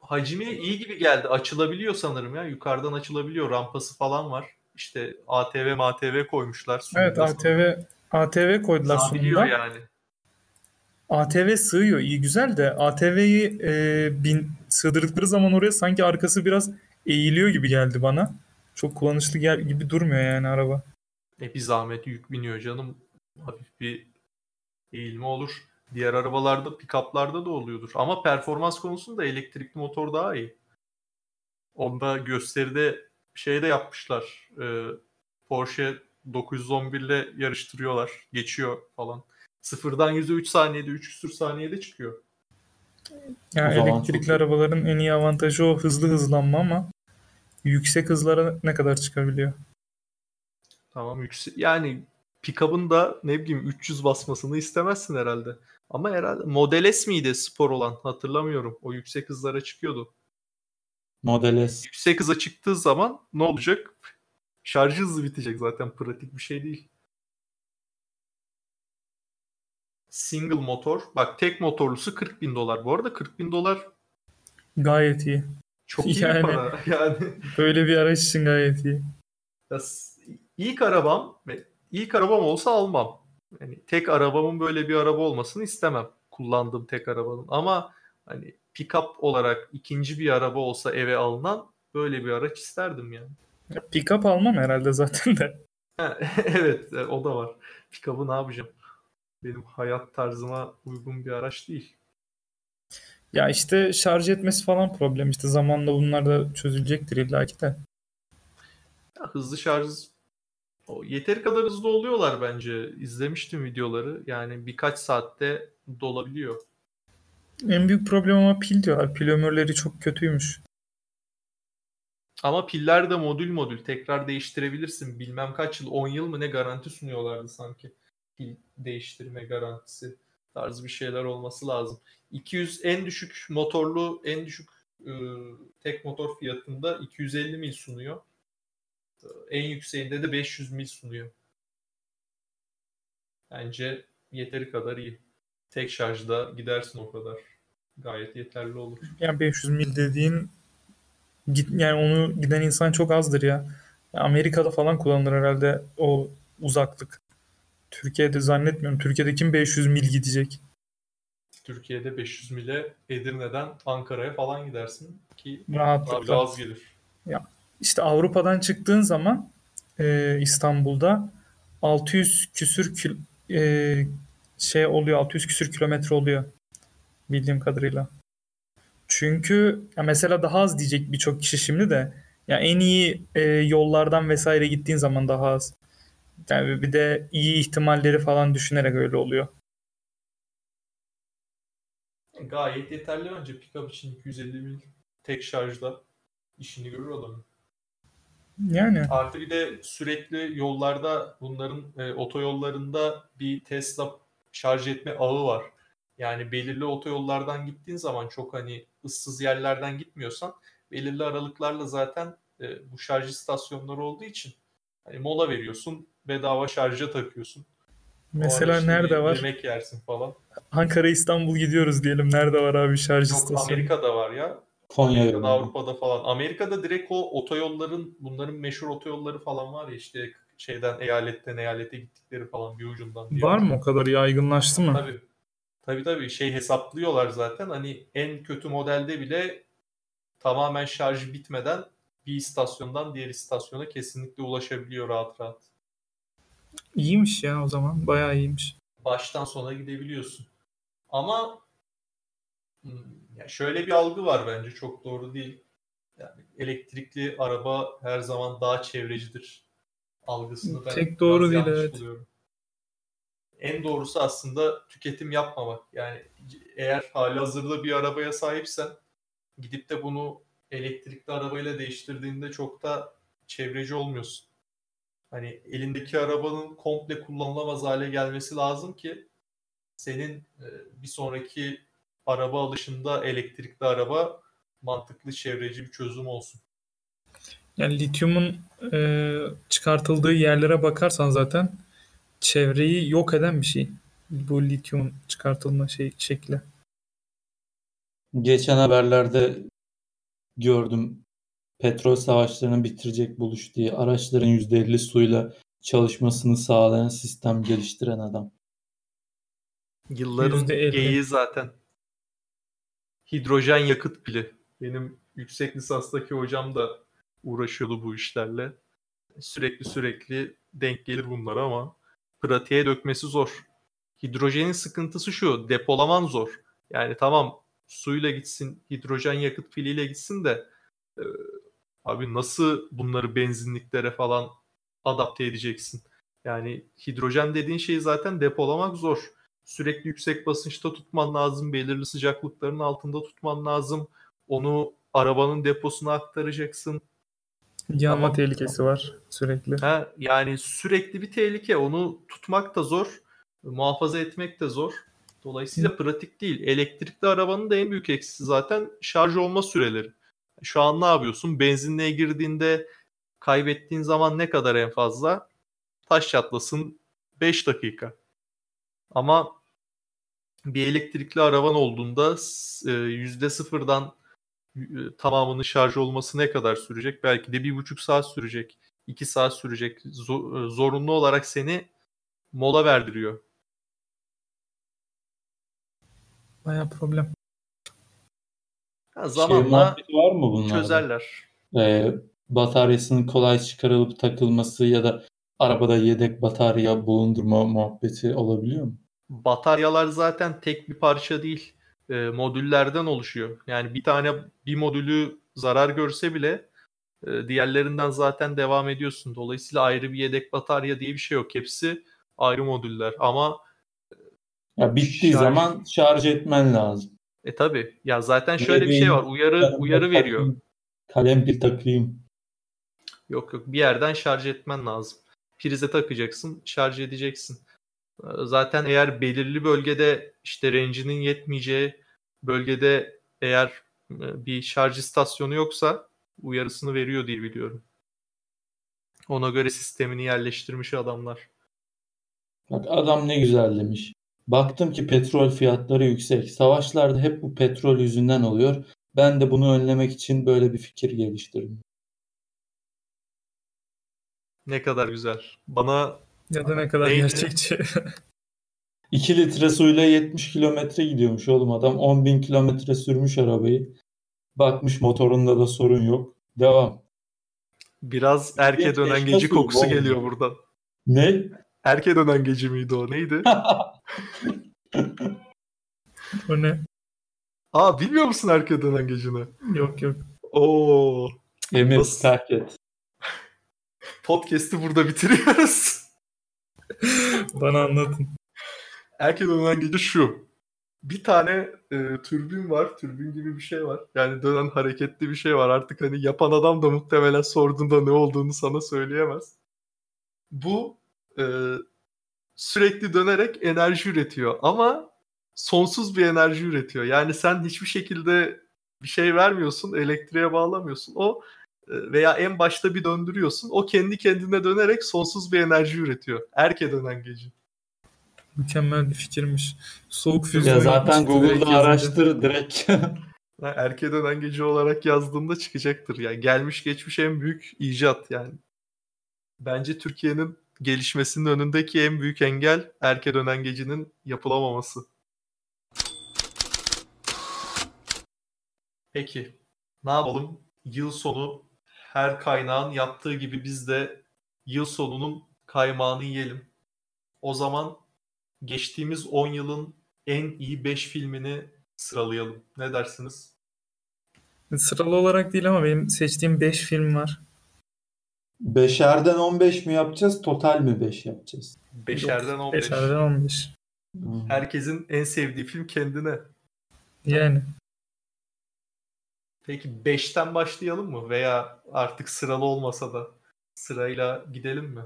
hacmi iyi gibi geldi. Açılabiliyor sanırım ya. Yukarıdan açılabiliyor. Rampası falan var. İşte ATV MATV koymuşlar. Evet Sunumda ATV ATV koydular sunumda. yani. ATV sığıyor iyi güzel de ATV'yi e, bin, sığdırdıkları zaman oraya sanki arkası biraz eğiliyor gibi geldi bana. Çok kullanışlı gel gibi durmuyor yani araba. E bir zahmet yük biniyor canım. Hafif bir eğilme olur. Diğer arabalarda, pick-up'larda da oluyordur. Ama performans konusunda elektrikli motor daha iyi. Onda gösteride şey de yapmışlar. E, Porsche 911 ile yarıştırıyorlar. Geçiyor falan. Sıfırdan 100'e 3 saniyede, 3 küsür saniyede çıkıyor. Yani O elektrikli arabaların en iyi avantajı o hızlı hızlanma ama yüksek hızlara ne kadar çıkabiliyor? Tamam yüksek. Yani pick-up'ın da ne bileyim 300 basmasını istemezsin herhalde. Ama herhalde Model S miydi spor olan hatırlamıyorum. O yüksek hızlara çıkıyordu. Model S. Yüksek hıza çıktığı zaman ne olacak? Şarjı hızlı bitecek zaten pratik bir şey değil. Single motor. Bak tek motorlusu 40 bin dolar. Bu arada 40 bin dolar Gayet iyi. Çok iyi Yani- bir para. Yani Böyle bir araç için gayet iyi. Ya ilk arabam ilk arabam olsa almam. Yani tek arabamın böyle bir araba olmasını istemem. Kullandığım tek arabanın. Ama hani pick-up olarak ikinci bir araba olsa eve alınan böyle bir araç isterdim yani. Ya Pick-up almam herhalde zaten de. Evet e, o da var. Pick-up'ı ne yapacağım? Benim hayat tarzıma uygun bir araç değil. Ya işte şarj etmesi falan problem. İşte zamanla bunlar da çözülecektir illaki de. Ya hızlı şarj o yeteri kadar hızlı oluyorlar bence. İzlemiştim videoları. Yani birkaç saatte dolabiliyor. En büyük problem ama pil diyorlar. Pil ömürleri çok kötüymüş. Ama piller de modül modül tekrar değiştirebilirsin. Bilmem kaç yıl 10 yıl mı ne garanti sunuyorlardı sanki. Pil değiştirme garantisi tarzı bir şeyler olması lazım. 200 en düşük motorlu en düşük e, tek motor fiyatında 250 mil sunuyor. E, en yükseğinde de 500 mil sunuyor. Bence yeteri kadar iyi. Tek şarjda gidersin o kadar. Gayet yeterli olur. Yani 500 mil dediğin git yani onu giden insan çok azdır ya. Amerika'da falan kullanılır herhalde o uzaklık. Türkiye'de zannetmiyorum. Türkiye'de kim 500 mil gidecek? Türkiye'de 500 mile Edirne'den Ankara'ya falan gidersin ki Rahatlıkla. az gelir. Ya işte Avrupa'dan çıktığın zaman e, İstanbul'da 600 küsür kil, e, şey oluyor 600 küsür kilometre oluyor bildiğim kadarıyla. Çünkü ya mesela daha az diyecek birçok kişi şimdi de ya en iyi e, yollardan vesaire gittiğin zaman daha az. Yani bir de iyi ihtimalleri falan düşünerek öyle oluyor. Gayet yeterli bence pick-up için 250 mil tek şarjda işini görür adamın. Yani Artı bir de sürekli yollarda bunların e, otoyollarında bir Tesla şarj etme ağı var. Yani belirli otoyollardan gittiğin zaman çok hani ıssız yerlerden gitmiyorsan belirli aralıklarla zaten e, bu şarj istasyonları olduğu için hani mola veriyorsun, bedava şarja takıyorsun. Mesela işte nerede bir var? Yemek yersin falan. Ankara İstanbul gidiyoruz diyelim. Nerede var abi şarj Yok istasyonu? Amerika'da var ya. Konya'da. Amerika'da, Avrupa'da falan. Amerika'da direkt o otoyolların, bunların meşhur otoyolları falan var ya işte şeyden eyaletten eyalete gittikleri falan bir ucundan diyor. Var mı o kadar yaygınlaştı mı? Tabii. Tabii tabii şey hesaplıyorlar zaten. Hani en kötü modelde bile tamamen şarjı bitmeden bir istasyondan diğer istasyona kesinlikle ulaşabiliyor rahat rahat. İyiymiş ya o zaman. Bayağı iyiymiş. Baştan sona gidebiliyorsun. Ama hmm, ya şöyle bir algı var bence çok doğru değil. Yani elektrikli araba her zaman daha çevrecidir algısını ben Tek doğru değil, evet. buluyorum. En doğrusu aslında tüketim yapmamak. Yani eğer hali hazırda bir arabaya sahipsen gidip de bunu elektrikli arabayla değiştirdiğinde çok da çevreci olmuyorsun. Hani elindeki arabanın komple kullanılamaz hale gelmesi lazım ki senin e, bir sonraki araba alışında elektrikli araba mantıklı çevreci bir çözüm olsun. Yani lityumun e, çıkartıldığı yerlere bakarsan zaten çevreyi yok eden bir şey. Bu lityumun çıkartılma şey, şekli. Geçen haberlerde gördüm. Petrol savaşlarını bitirecek buluş diye araçların %50 suyla çalışmasını sağlayan sistem geliştiren adam. Yılların %50. geyiği zaten. Hidrojen yakıt pili. Benim yüksek lisanstaki hocam da uğraşıyordu bu işlerle. Sürekli sürekli denk gelir bunlar ama pratiğe dökmesi zor. Hidrojenin sıkıntısı şu, depolaman zor. Yani tamam suyla gitsin, hidrojen yakıt piliyle gitsin de e, abi nasıl bunları benzinliklere falan adapte edeceksin? Yani hidrojen dediğin şeyi zaten depolamak zor. Sürekli yüksek basınçta tutman lazım, belirli sıcaklıkların altında tutman lazım. Onu arabanın deposuna aktaracaksın. Yanma Tamam. tehlikesi var sürekli. Ha, yani sürekli bir tehlike. Onu tutmak da zor, muhafaza etmek de zor. Dolayısıyla pratik değil. Elektrikli arabanın da en büyük eksisi zaten şarj olma süreleri. Şu an ne yapıyorsun? Benzinliğe girdiğinde kaybettiğin zaman ne kadar en fazla? Taş çatlasın 5 dakika. Ama bir elektrikli araban olduğunda e, yüzde sıfırdan e, tamamının şarj olması ne kadar sürecek? Belki de bir buçuk saat sürecek. 2 saat sürecek. E, zorunlu olarak seni mola verdiriyor. Bayağı problem. Ha, Şey zamanla muhabbeti var mı bunlarda? çözerler. Ee, bataryasının kolay çıkarılıp takılması ya da arabada yedek batarya bulundurma muhabbeti olabiliyor mu? Bataryalar zaten tek bir parça değil. E, modüllerden oluşuyor. Yani bir tane bir modülü zarar görse bile e, diğerlerinden zaten devam ediyorsun. Dolayısıyla ayrı bir yedek batarya diye bir şey yok. Hepsi ayrı modüller. Ama Ya bittiği Şarj- zaman şarj etmen lazım. E tabi ya zaten şöyle bir şey var. Uyarı uyarı veriyor. Kalem bir takayım. Yok yok bir yerden şarj etmen lazım. Prize takacaksın, şarj edeceksin. Ee, Zaten eğer belirli bölgede işte range'inin yetmeyeceği bölgede eğer e, bir şarj istasyonu yoksa uyarısını veriyor diye biliyorum. Ona göre sistemini yerleştirmiş adamlar. Bak adam ne güzel demiş. Baktım ki petrol fiyatları yüksek. Savaşlarda hep bu petrol yüzünden oluyor. Ben de bunu önlemek için böyle bir fikir geliştirdim. Ne kadar güzel. Bana Ya da ne kadar Neydi? gerçekçi. 2 litre suyla 70 kilometre gidiyormuş oğlum adam. 10 bin kilometre sürmüş arabayı. Bakmış motorunda da sorun yok. Devam. biraz erke dönen suyu kokusu geliyor buradan. Ne? Erke dönen geci miydi o? Neydi? o ne? Aa bilmiyor musun erke dönen gecini? Yok yok. Oo. Emir Nasıl? terk et. Podcast'i burada bitiriyoruz. Bana anlatın. Erke dönen gece şu. Bir tane e, türbin var. Türbin gibi bir şey var. Yani dönen hareketli bir şey var. Artık hani yapan adam da muhtemelen sorduğunda ne olduğunu sana söyleyemez. Bu e, sürekli dönerek enerji üretiyor. Ama sonsuz bir enerji üretiyor. Yani sen hiçbir şekilde bir şey vermiyorsun. Elektriğe bağlamıyorsun. O e, veya en başta bir döndürüyorsun. O kendi kendine dönerek sonsuz bir enerji üretiyor. Erke dönen gece. Mükemmel bir fikirmiş. Soğuk füzyon Ya zaten yapmıştı direkt Google'da yazınca. araştır direkt. Erke dönen gece olarak yazdığımda çıkacaktır. Yani gelmiş geçmiş en büyük icat yani. Bence Türkiye'nin gelişmesinin önündeki en büyük engel erke dönen gecenin yapılamaması. Peki ne yapalım? Yıl sonu her kaynağın yaptığı gibi biz de yıl sonunun kaymağını yiyelim. O zaman geçtiğimiz 10 yılın en iyi 5 filmini sıralayalım. Ne dersiniz? Sıralı olarak değil ama benim seçtiğim 5 film var. Beşerden 15 mi yapacağız? Total mi 5 yapacağız? Beşerden 15. Beşerden 15. Hmm. Herkesin en sevdiği film kendine. Yani. Peki 5'ten başlayalım mı? Veya artık sıralı olmasa da sırayla gidelim mi?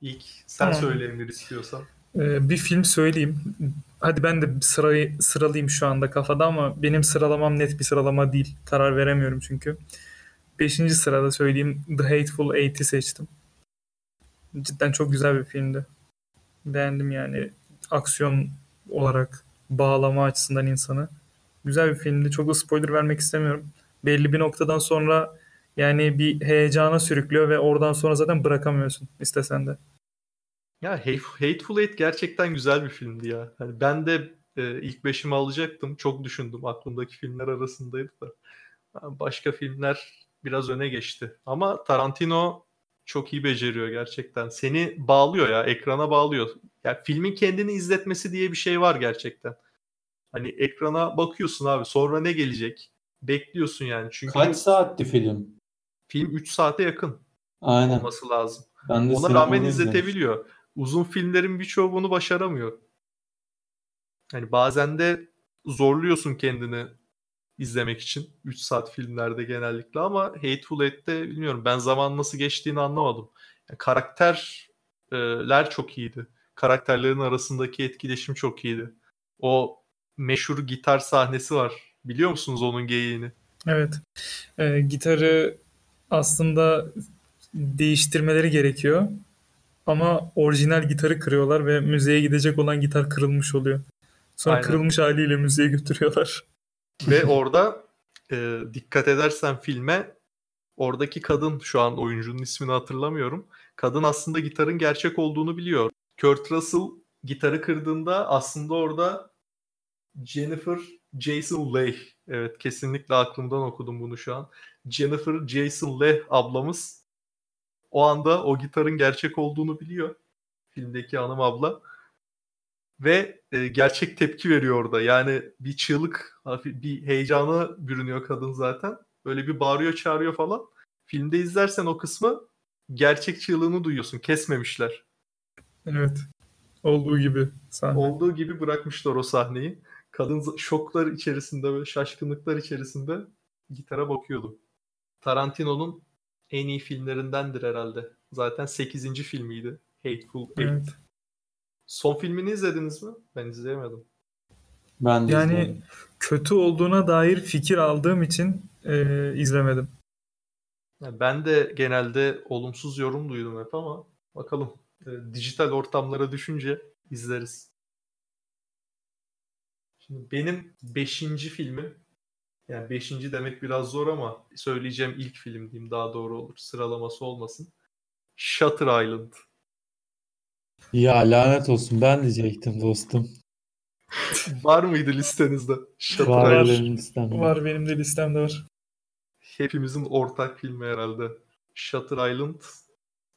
İlk sen Tamam. söyle Emir istiyorsan. Ee, bir film söyleyeyim. Hadi ben de sırayı sıralayayım şu anda kafada ama benim sıralamam net bir sıralama değil. Karar veremiyorum çünkü. Beşinci sırada söyleyeyim The Hateful Eight'i seçtim. Cidden çok güzel bir filmdi. Beğendim yani aksiyon olarak bağlama açısından insanı. Güzel bir filmdi. Çok da spoiler vermek istemiyorum. Belli bir noktadan sonra yani bir heyecana sürüklüyor ve oradan sonra zaten bırakamıyorsun istesen de. Ya Hate- Hateful Eight gerçekten güzel bir filmdi ya. Hani ben de e, ilk beşimi alacaktım. Çok düşündüm. Aklımdaki filmler arasındaydı da. Başka filmler biraz öne geçti. Ama Tarantino çok iyi beceriyor gerçekten. Seni bağlıyor ya. Ekrana bağlıyor. Ya filmin kendini izletmesi diye bir şey var gerçekten. Hani ekrana bakıyorsun abi. Sonra ne gelecek? Bekliyorsun yani. Çünkü Kaç saatti film? film 3 saate yakın Aynen. olması lazım. Ben de Ona rağmen izletebiliyor. Uzun filmlerin birçoğu bunu başaramıyor. Hani bazen de zorluyorsun kendini izlemek için 3 saat filmlerde genellikle ama Hateful Eight'te bilmiyorum ben zaman nasıl geçtiğini anlamadım. Yani karakterler çok iyiydi. Karakterlerin arasındaki etkileşim çok iyiydi. O meşhur gitar sahnesi var. Biliyor musunuz onun geyiğini? Evet. Ee, gitarı aslında değiştirmeleri gerekiyor. Ama orijinal gitarı kırıyorlar ve müzeye gidecek olan gitar kırılmış oluyor. Sonra Aynen. kırılmış haliyle müzeye götürüyorlar. Ve orada e, dikkat edersen filme oradaki kadın şu an oyuncunun ismini hatırlamıyorum. Kadın aslında gitarın gerçek olduğunu biliyor. Kurt Russell gitarı kırdığında aslında orada Jennifer Jason Leigh. Evet kesinlikle aklımdan okudum bunu şu an. Jennifer Jason Leigh ablamız o anda o gitarın gerçek olduğunu biliyor. Filmdeki hanım abla. Ve e, gerçek tepki veriyor orada. Yani bir çığlık, bir heyecana bürünüyor kadın zaten. Böyle bir bağırıyor, çağırıyor falan. Filmde izlersen o kısmı gerçek çığlığını duyuyorsun. Kesmemişler. Evet. Olduğu gibi sahne. Olduğu gibi bırakmışlar o sahneyi. Kadın şoklar içerisinde, böyle şaşkınlıklar içerisinde gitara bakıyordu. Tarantino'nun en iyi filmlerindendir herhalde. Zaten 8. filmiydi. Hateful Eight. Evet. Son filmini izlediniz mi? Ben izleyemedim. Ben de Yani izledim. kötü olduğuna dair fikir aldığım için e, izlemedim. Ben de genelde olumsuz yorum duydum hep ama bakalım. E, dijital ortamlara düşünce izleriz. Şimdi benim 5. filmim yani 5. demek biraz zor ama söyleyeceğim ilk film diyeyim daha doğru olur. Sıralaması olmasın. Shutter Island. Ya lanet olsun ben diyecektim dostum. Var mıydı listenizde? Shutter Var Island. benim listemde. Var benim de listemde var. Hepimizin ortak filmi herhalde. Shutter Island.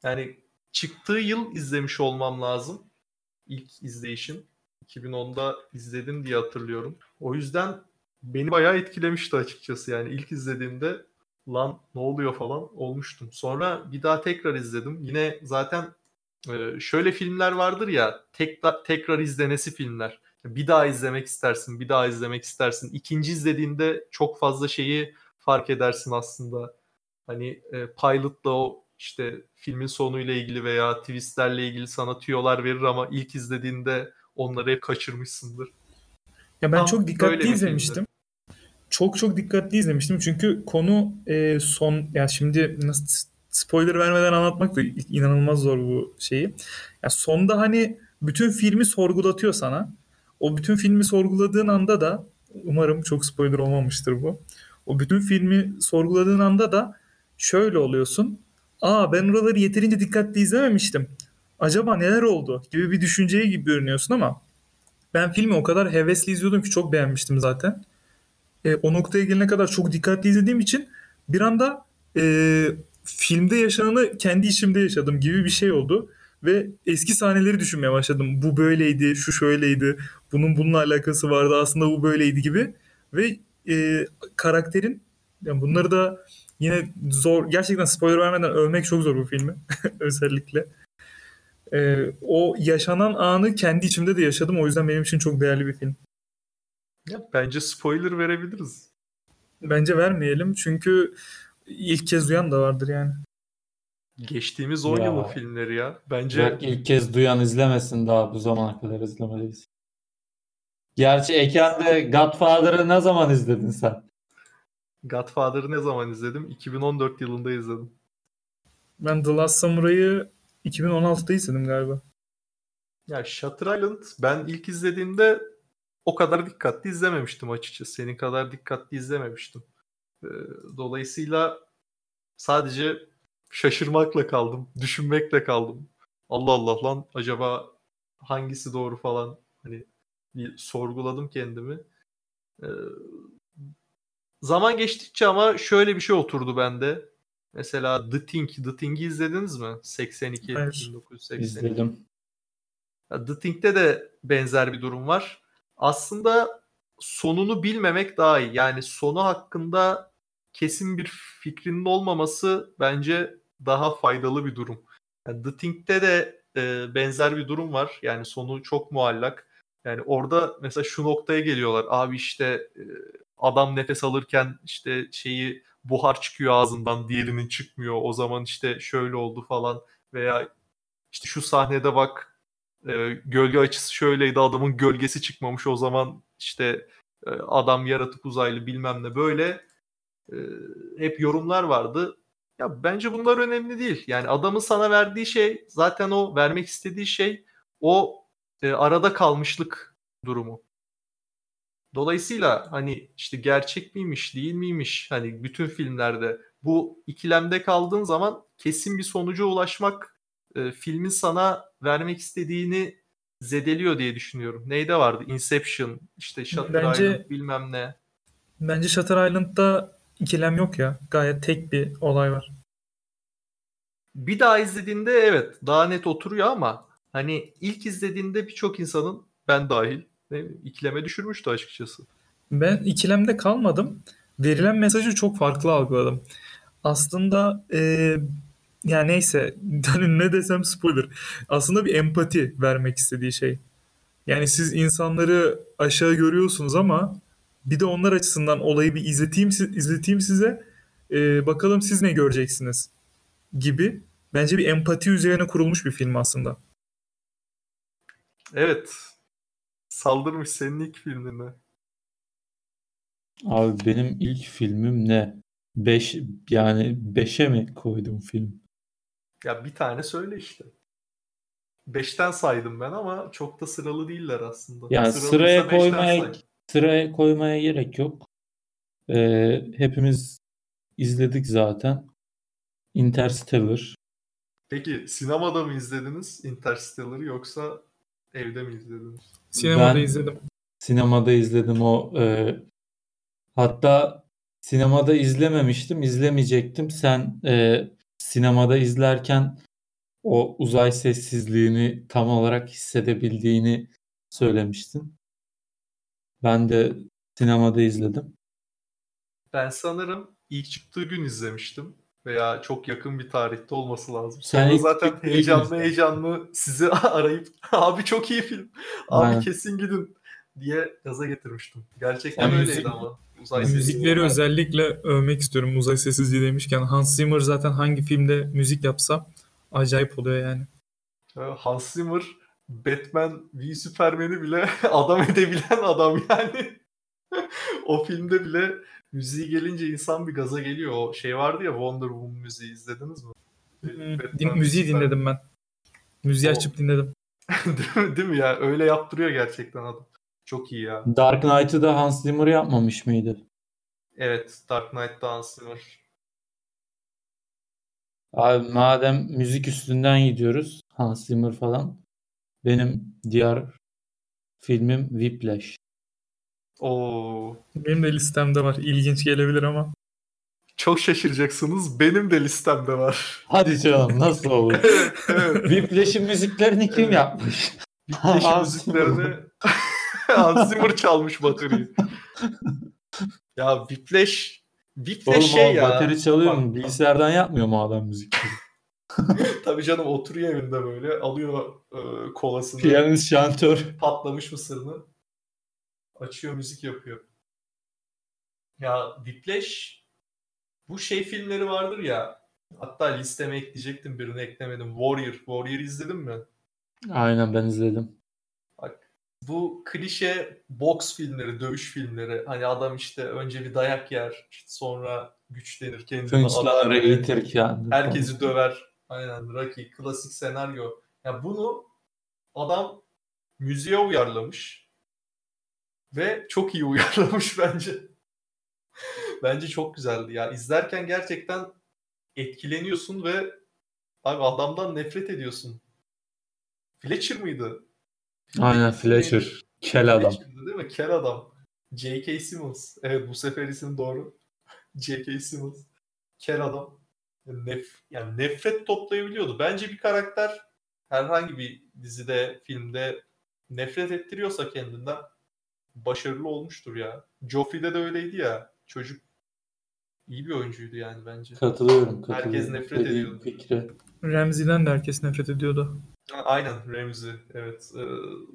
Yani çıktığı yıl izlemiş olmam lazım. İlk izleyişim. 2010'da izledim diye hatırlıyorum. O yüzden beni bayağı etkilemişti açıkçası. Yani ilk izlediğimde lan ne oluyor falan olmuştum. Sonra bir daha tekrar izledim. Yine zaten e, şöyle filmler vardır ya tekrar, tekrar izlenesi filmler. Bir daha izlemek istersin, bir daha izlemek istersin. İkinci izlediğinde çok fazla şeyi fark edersin aslında. Hani e, pilotla o işte filmin sonuyla ilgili veya twistlerle ilgili sana tüyolar verir ama ilk izlediğinde onları hep kaçırmışsındır. Ya ben Tam çok dikkatli bir filmdi. izlemiştim. Çok çok dikkatli izlemiştim çünkü konu e, son ya şimdi nasıl spoiler vermeden anlatmak da inanılmaz zor bu şeyi. Ya sonda hani bütün filmi sorgulatıyor sana. O bütün filmi sorguladığın anda da umarım çok spoiler olmamıştır bu. O bütün filmi sorguladığın anda da şöyle oluyorsun. Aa ben oraları yeterince dikkatli izlememiştim. Acaba neler oldu gibi bir düşünceye gibi görünüyorsun ama ben filmi o kadar hevesli izliyordum ki çok beğenmiştim zaten. E, o noktaya gelene kadar çok dikkatli izlediğim için bir anda e, filmde yaşananı kendi içimde yaşadım gibi bir şey oldu. Ve eski sahneleri düşünmeye başladım. Bu böyleydi, şu şöyleydi, bunun bununla alakası vardı, aslında bu böyleydi gibi. Ve e, karakterin, yani bunları da yine zor, gerçekten spoiler vermeden övmek çok zor bu filmi özellikle. E, o yaşanan anı kendi içimde de yaşadım. O yüzden benim için çok değerli bir film. Ya, bence spoiler verebiliriz. Bence vermeyelim çünkü ilk kez duyan da vardır yani. Geçtiğimiz 10 Ya. yılın filmleri ya. Bence Yok ilk kez duyan izlemesin daha bu zamana kadar izlemeliyiz. Gerçi Eken de Godfather'ı ne zaman izledin sen? Godfather'ı ne zaman izledim? 2014 yılında izledim. Ben The Last Samurai'yı 2016'da izledim galiba. Ya Shutter Island ben ilk izlediğimde o kadar dikkatli izlememiştim açıkçası. Senin kadar dikkatli izlememiştim. Ee, Dolayısıyla sadece şaşırmakla kaldım. Düşünmekle kaldım. Allah Allah lan acaba hangisi doğru falan hani bir sorguladım kendimi. Ee, zaman geçtikçe ama şöyle bir şey oturdu bende. Mesela The Thing, The Thing'i izlediniz mi? 82, Hayır. 1982. İzledim. The Thing'de de benzer bir durum var. Aslında sonunu bilmemek daha iyi. Yani sonu hakkında kesin bir fikrinin olmaması bence daha faydalı bir durum. Yani The Thing'de de e, benzer bir durum var. Yani sonu çok muallak. Yani orada mesela şu noktaya geliyorlar. Abi işte e, adam nefes alırken işte şeyi buhar çıkıyor ağzından, diğerinin çıkmıyor. O zaman işte şöyle oldu falan veya işte şu sahnede bak e, gölge açısı şöyleydi adamın gölgesi çıkmamış o zaman işte e, adam yaratık uzaylı bilmem ne böyle e, hep yorumlar vardı. Ya bence bunlar önemli değil. Yani adamın sana verdiği şey zaten o vermek istediği şey o e, arada kalmışlık durumu. Dolayısıyla hani işte gerçek miymiş değil miymiş hani bütün filmlerde bu ikilemde kaldığın zaman kesin bir sonuca ulaşmak e, filmin sana vermek istediğini zedeliyor diye düşünüyorum. Neyde vardı? Inception, işte Shutter Bence- Island bilmem ne. Bence Shutter Island'da ikilem yok ya. Gayet tek bir olay var. Bir daha izlediğinde evet daha net oturuyor ama hani ilk izlediğinde birçok insanın ben dahil bileyim, ikileme düşürmüştü açıkçası. Ben ikilemde kalmadım. Verilen mesajı çok farklı algıladım. Aslında e, ya neyse hani ne desem spoiler. Aslında bir empati vermek istediği şey. Yani siz insanları aşağı görüyorsunuz ama bir de onlar açısından olayı bir izleteyim izleteyim size. E, bakalım siz ne göreceksiniz gibi bence bir empati üzerine kurulmuş bir film aslında. Evet. Saldırmış senin ilk filmin ne? Abi benim ilk filmim ne? 5 yani 5'e mi koydum film? Ya bir tane söyle işte. Beşten saydım ben ama çok da sıralı değiller aslında. Yani Sıralıysa sıraya koymaya. Sıraya koymaya gerek yok. Ee, hepimiz izledik zaten. Interstellar. Peki sinemada mı izlediniz Interstellar'ı yoksa evde mi izlediniz? Sinemada Ben- izledim. Sinemada izledim o. e, hatta sinemada izlememiştim, izlemeyecektim. Sen e, sinemada izlerken o uzay sessizliğini tam olarak hissedebildiğini söylemiştin. Ben de sinemada izledim. Ben sanırım ilk çıktığı gün izlemiştim. Veya çok yakın bir tarihte olması lazım. Sen Sonra ilk zaten heyecanlı heyecanlı sizi arayıp abi çok iyi film. Abi Aynen. kesin gidin diye gaza getirmiştim. Gerçekten Sen öyleydi müzik- ama. Uzay Müzikleri özellikle övmek istiyorum uzay sessizliği demişken. Hans Zimmer zaten hangi filmde müzik yapsa acayip oluyor yani. Hans Zimmer Batman v Superman'i bile adam edebilen adam yani. o filmde bile müziği gelince insan bir gaza geliyor. O şey vardı ya Wonder Woman müziği izlediniz mi? Din, müziği Superman. dinledim ben. Müziği O- açıp dinledim. değil, mi, değil mi ya? Öyle yaptırıyor gerçekten adam. Çok iyi ya. Dark Knight'ı da Hans Zimmer yapmamış mıydı? Evet Dark Knight'ta Hans Zimmer. Abi madem müzik üstünden gidiyoruz, Hans Zimmer falan. Benim diğer filmim Whiplash. Oo, Benim de listemde var. İlginç gelebilir ama. çok şaşıracaksınız. Benim de listemde var. Hadi canım nasıl olur? Whiplash'in müziklerini kim Evet. yapmış? Whiplash'in müziklerini Hans Zimmer çalmış bateriyi. ya Whiplash Whiplash Oğlum şey o ya. bateri çalıyor mu? Bilgisayardan yapmıyor mu adam müzikleri? Tabii canım oturuyor evinde böyle alıyor e, kolasını, Piyanist, şantör. patlamış mısırını açıyor müzik yapıyor. Ya Whiplash bu şey filmleri vardır ya hatta listeme ekleyecektim birini eklemedim. Warrior. Warrior izledin mi? Aynen ben izledim. Bak bu klişe boks filmleri, dövüş filmleri. Hani adam işte önce bir dayak yer, sonra güçlenir, kendini adar, eğitir kendini. herkesi döver. Aynen Rocky, klasik senaryo. Ya bunu adam müziğe uyarlamış ve çok iyi uyarlamış bence. bence çok güzeldi ya. İzlerken gerçekten etkileniyorsun ve abi adamdan nefret ediyorsun. Fletcher mıydı? Aynen Fletcher. Kel adam. Fletcher'dı değil mi? Kel adam. J.K. Simmons. Evet bu sefer isim doğru. J.K. Simmons. Kel adam. Nef yani nefret toplayabiliyordu. Bence bir karakter herhangi bir dizide, filmde nefret ettiriyorsa kendinden başarılı olmuştur ya. Joffrey'de de öyleydi ya. Çocuk iyi bir oyuncuydu yani bence. Katılıyorum. katılıyorum. Herkes nefret Dediğin ediyordu. Fikre. Ramsey'den de herkes nefret ediyordu. Aynen Ramsey. Evet. Ee,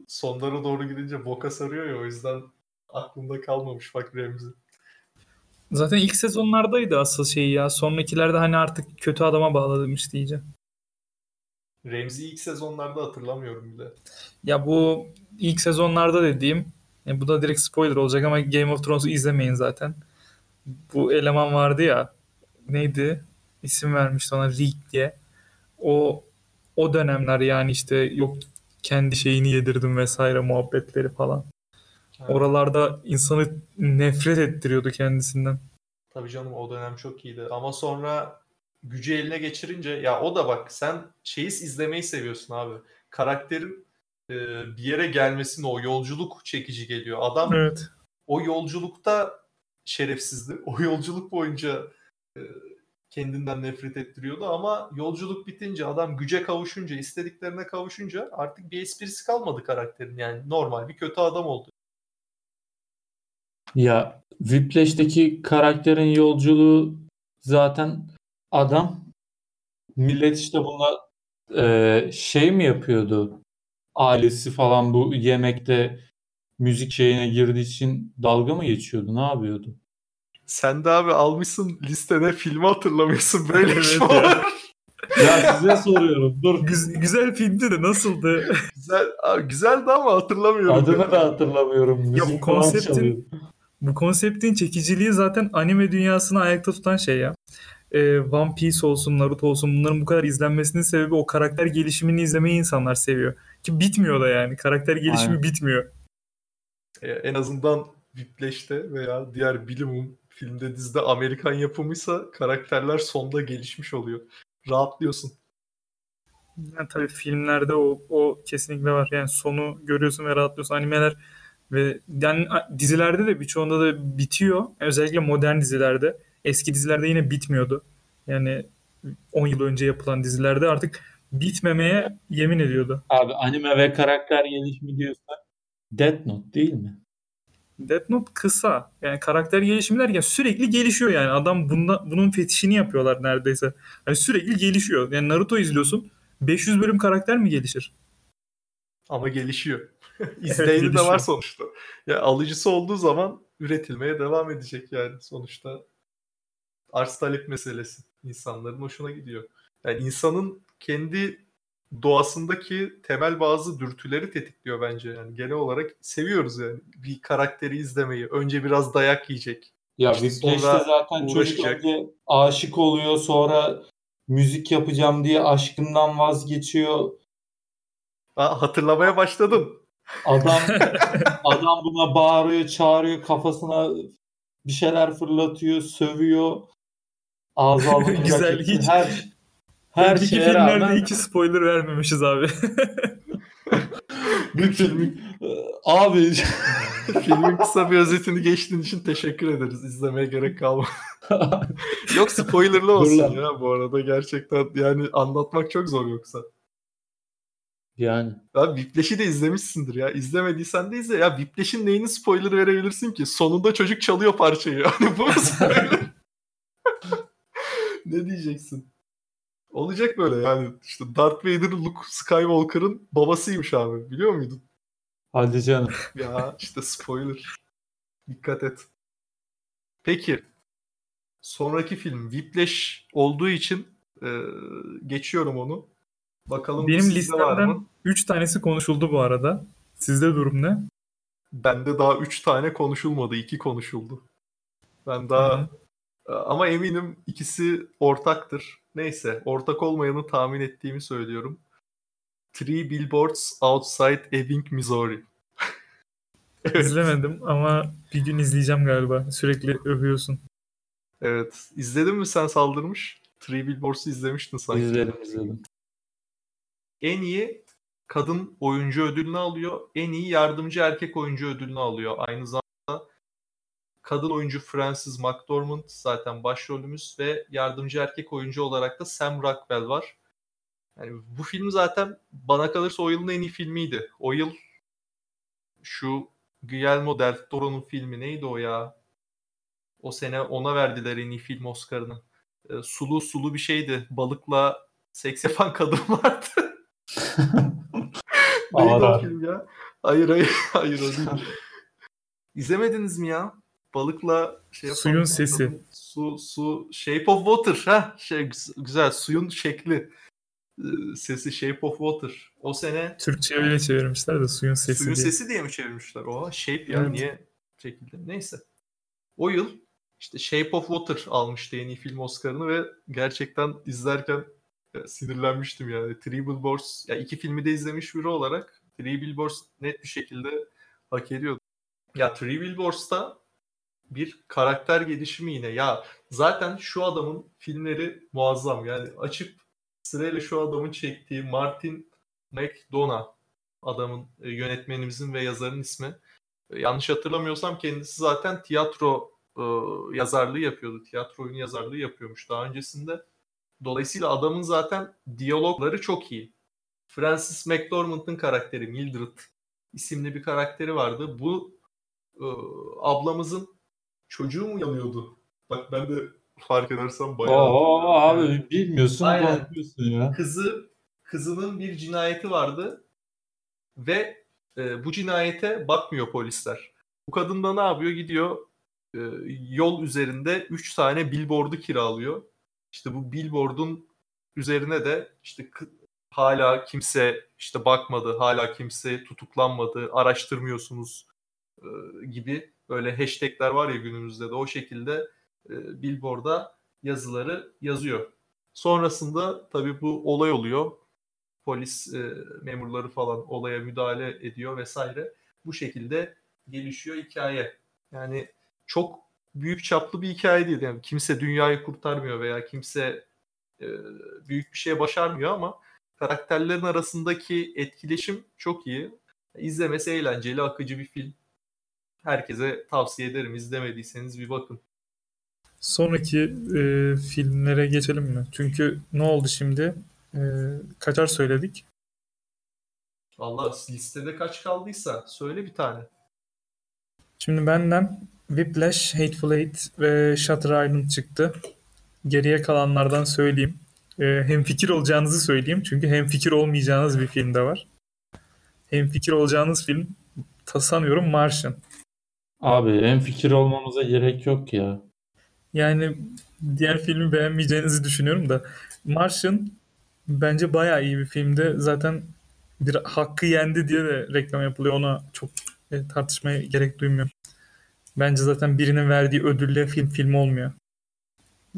sonlara doğru gidince boka sarıyor ya o yüzden aklımda kalmamış bak Ramsey. Zaten ilk sezonlardaydı asıl şeyi ya. Sonrakilerde hani artık kötü adama bağlamış iyice. Ramsey'i ilk sezonlarda hatırlamıyorum bile. Ya bu ilk sezonlarda dediğim e, bu da direkt spoiler olacak ama Game of Thrones'u izlemeyin zaten. Bu eleman vardı ya neydi? İsim vermişti ona Rick diye. O o dönemler yani işte yok kendi şeyini yedirdim vesaire muhabbetleri falan. Oralarda insanı nefret ettiriyordu kendisinden. Tabii canım o dönem çok iyiydi. Ama sonra gücü eline geçirince ya o da bak sen şeyi izlemeyi seviyorsun abi. Karakterin e, bir yere gelmesine o yolculuk çekici geliyor. Adam Evet. o yolculukta şerefsizdi. O yolculuk boyunca e, kendinden nefret ettiriyordu ama yolculuk bitince adam güce kavuşunca, istediklerine kavuşunca artık bir esprisi kalmadı karakterin yani normal bir kötü adam oldu. Ya Whiplash'teki karakterin yolculuğu zaten adam millet işte buna e, şey mi yapıyordu? Ailesi falan bu yemekte müzik şeyine girdiği için dalga mı geçiyordu? Ne yapıyordu? Sen de abi almışsın listene filmi hatırlamıyorsun böyle bir şey Evet ya. Ya size soruyorum. Dur. Güz- güzel filmdi de nasıldı? Güzel, abi, güzeldi ama hatırlamıyorum. Adını da hatırlamıyorum. Müzik bu falan konseptin-. Bu konseptin çekiciliği zaten anime dünyasını ayakta tutan şey ya. Ee, One Piece olsun, Naruto olsun bunların bu kadar izlenmesinin sebebi o karakter gelişimini izlemeyi insanlar seviyor. Ki bitmiyor da yani. Karakter gelişimi Aynen. bitmiyor. E, en azından Whiplash'te veya diğer bilimum filmde dizide Amerikan yapımıysa karakterler sonda gelişmiş oluyor. Rahatlıyorsun. Yani tabii filmlerde o, o kesinlikle var. Yani sonu görüyorsun ve rahatlıyorsun. Animeler ve yani dizilerde de birçoğunda da bitiyor. Özellikle modern dizilerde. Eski dizilerde yine bitmiyordu. Yani 10 yıl önce yapılan dizilerde artık bitmemeye yemin ediyordu. Abi anime ve karakter gelişimi diyorsak Death Note değil mi? Death Note kısa. Yani karakter gelişimi derken sürekli gelişiyor yani. Adam bunda, bunun fetişini yapıyorlar neredeyse. Yani sürekli gelişiyor. Yani Naruto izliyorsun. 500 bölüm karakter mi gelişir? Ama gelişiyor. İzleyeni de var sonuçta. Ya alıcısı olduğu zaman üretilmeye devam edecek yani sonuçta. Arz talep meselesi. İnsanların hoşuna gidiyor. Yani insanın kendi doğasındaki temel bazı dürtüleri tetikliyor bence. Yani genel olarak seviyoruz yani bir karakteri izlemeyi. Önce biraz dayak yiyecek. Ya İşte Whiplash'te zaten çocuk önce aşık oluyor sonra müzik yapacağım diye aşkından vazgeçiyor. Ha, hatırlamaya başladın. Adam adam buna bağırıyor, çağırıyor, kafasına bir şeyler fırlatıyor, sövüyor. Ağzı Güzel, hiç- her her şeye filmlerde rağmen iki spoiler vermemişiz abi. bir film abi Filmin kısa bir özetini geçtiğin için teşekkür ederiz. İzlemeye gerek kalmadı. Yok spoilerlı olsun ya bu arada gerçekten yani anlatmak çok zor yoksa. Yani Ya Whiplash'i de izlemişsindir ya. İzlemediysen de izle. Ya Whiplash'in neyini spoiler verebilirsin ki? Sonunda çocuk çalıyor parçayı. Hani bu ne diyeceksin? Olacak böyle yani. işte Darth Vader Luke Skywalker'ın babasıymış abi. Biliyor muydun? hadi canım. Ya işte spoiler. Dikkat et. Peki. Sonraki film Whiplash olduğu için e, geçiyorum onu. Bakalım Benim sizde var listemden mı? 3 tanesi konuşuldu bu arada. Sizde durum ne? Bende daha 3 tane konuşulmadı. 2 konuşuldu. Ben daha Hı. ama eminim ikisi ortaktır. Neyse ortak olmayanı tahmin ettiğimi söylüyorum. Three Billboards Outside Ebbing, Missouri. evet, İzlemedim ama bir gün izleyeceğim galiba. Sürekli övüyorsun. evet. İzledin mi sen Saldırmış? Three Billboards'u izlemiştin sanki. İzledim izledim. En iyi kadın oyuncu ödülünü alıyor. En iyi yardımcı erkek oyuncu ödülünü alıyor. Aynı zamanda kadın oyuncu Frances McDormand zaten başrolümüz ve yardımcı erkek oyuncu olarak da Sam Rockwell var. Yani bu film zaten bana kalırsa o yılın en iyi filmiydi. O yıl şu Guillermo del Toro'nun filmi neydi o ya? O sene ona verdiler en iyi film Oscar'ını. Ee, sulu sulu bir şeydi. Balıkla seks yapan kadın vardı. Neydi Ağır o film ya? Hayır hayır hayır o değil. İzlemediniz mi ya? Balıkla şey yapan Suyun sesi. Su su Shape of Water ha şey güz- güzel suyun şekli Ee, sesi Shape of Water. O sene Türkçe öyle çevirmişler de suyun sesi suyun diye. sesi diye mi çevirmişler? Oha Shape ya Evet. niye çekildi? Neyse. O yıl işte Shape of Water almıştı en iyi film Oscar'ını ve gerçekten izlerken sinirlenmiştim yani. Three Billboards, ya iki filmi de izlemiş biri olarak Three Billboards net bir şekilde hak ediyordu. Ya Three Billboards'ta bir karakter gelişimi yine. Ya zaten şu adamın filmleri muazzam. Yani açıp sırayla şu adamın çektiği Martin McDonagh adamın e, yönetmenimizin ve yazarın ismi. E, yanlış hatırlamıyorsam kendisi zaten tiyatro e, yazarlığı yapıyordu. Tiyatro oyunu yazarlığı yapıyormuş daha öncesinde. Dolayısıyla adamın zaten diyalogları çok iyi. Francis McDormand'ın karakteri Mildred isimli bir karakteri vardı. Bu e, ablamızın çocuğu mu yanıyordu? Bak ben de fark edersem bayağı Oo hatırlıyorum. abi bilmiyorsun Aynen. ya. kızı kızının bir cinayeti vardı ve e, bu cinayete bakmıyor polisler. Bu kadın da ne yapıyor? Gidiyor e, yol üzerinde 3 tane billboard'u kiralıyor. İşte bu billboard'un üzerine de işte hala kimse işte bakmadı, hala kimse tutuklanmadı, araştırmıyorsunuz e, gibi böyle hashtagler var ya günümüzde de o şekilde e, Billboard'a yazıları yazıyor. Sonrasında tabii bu olay oluyor. Polis e, memurları falan olaya müdahale ediyor vesaire. Bu şekilde gelişiyor hikaye. Yani çok büyük çaplı bir hikaye değil. Yani kimse dünyayı kurtarmıyor veya kimse e, büyük bir şey başarmıyor ama karakterlerin arasındaki etkileşim çok iyi. İzlemesi eğlenceli, akıcı bir film. Herkese tavsiye ederim. İzlemediyseniz bir bakın. Sonraki e, filmlere geçelim mi? Çünkü ne oldu şimdi? E, kaçar söyledik? Allah listede kaç kaldıysa söyle bir tane. Şimdi benden Whiplash, Hateful Eight ve Shutter Island çıktı. Geriye kalanlardan söyleyeyim. E, hem fikir olacağınızı söyleyeyim. Çünkü hem fikir olmayacağınız bir film de var. Hem fikir olacağınız film sanıyorum Martian. Abi hem fikir olmamıza gerek yok ya. Yani diğer filmi beğenmeyeceğinizi düşünüyorum da Martian bence bayağı iyi bir filmdi. Zaten bir hakkı yendi diye de reklam yapılıyor. Ona çok e, tartışmaya gerek duymuyorum. Bence zaten birinin verdiği ödülle film film olmuyor.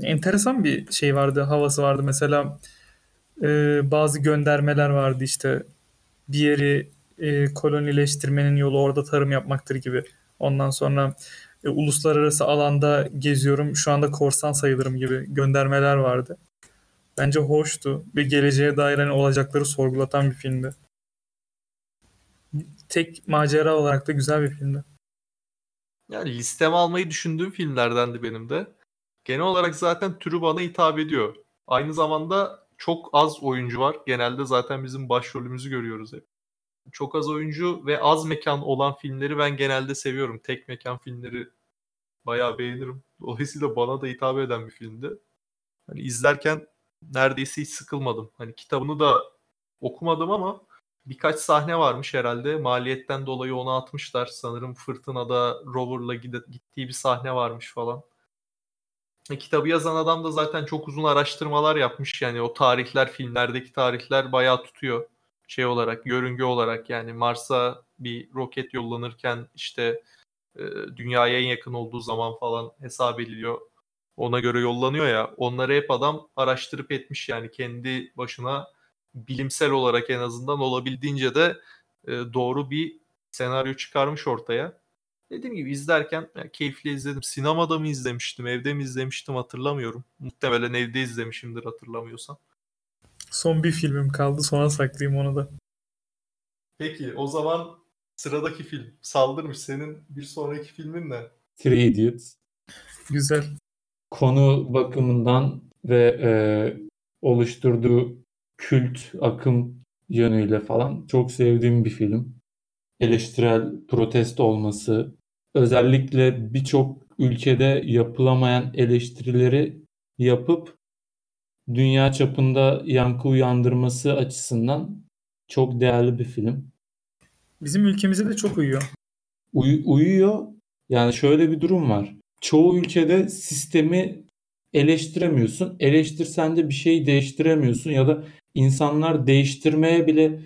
Enteresan bir şey vardı, havası vardı. Mesela e, bazı göndermeler vardı işte bir yeri e, kolonileştirmenin yolu orada tarım yapmaktır gibi. Ondan sonra e, uluslararası alanda geziyorum. Şu anda korsan sayılırım gibi göndermeler vardı. Bence hoştu ve geleceğe dair hani olacakları sorgulatan bir filmdi. Tek macera olarak da güzel bir filmdi. Yani listeme almayı düşündüğüm filmlerdendi benim de. Genel olarak zaten türü bana hitap ediyor. Aynı zamanda çok az oyuncu var. Genelde zaten bizim başrolümüzü görüyoruz hep. Çok az oyuncu ve az mekan olan filmleri ben genelde seviyorum. Tek mekan filmleri bayağı beğenirim. Dolayısıyla bana da hitap eden bir filmdi. Hani izlerken neredeyse hiç sıkılmadım. Hani kitabını da okumadım ama birkaç sahne varmış herhalde. Maliyetten dolayı onu atmışlar. Sanırım fırtınada roverla gittiği bir sahne varmış falan. E, kitabı yazan adam da zaten çok uzun araştırmalar yapmış. Yani o tarihler, filmlerdeki tarihler bayağı tutuyor. Şey olarak, yörünge olarak yani Mars'a bir roket yollanırken işte e, dünyaya en yakın olduğu zaman falan hesap ediliyor. Ona göre yollanıyor ya. Onları hep adam araştırıp etmiş yani kendi başına bilimsel olarak en azından olabildiğince de e, doğru bir senaryo çıkarmış ortaya. Dediğim gibi izlerken yani keyifli izledim. Sinemada mı izlemiştim, evde mi izlemiştim hatırlamıyorum. Muhtemelen evde izlemişimdir hatırlamıyorsam. Son bir filmim kaldı sonra saklayayım onu da. Peki o zaman sıradaki film saldırmış. Senin bir sonraki filmin ne? Three Idiots. Güzel. Konu bakımından ve e, oluşturduğu kült akım yönüyle falan çok sevdiğim bir film. Eleştirel protesto olması, özellikle birçok ülkede yapılamayan eleştirileri yapıp dünya çapında yankı uyandırması açısından çok değerli bir film. Bizim ülkemize de çok uyuyor. Uy- uyuyor. Yani şöyle bir durum var. Çoğu ülkede sistemi eleştiremiyorsun. Eleştirsen de bir şeyi değiştiremiyorsun ya da insanlar değiştirmeye bile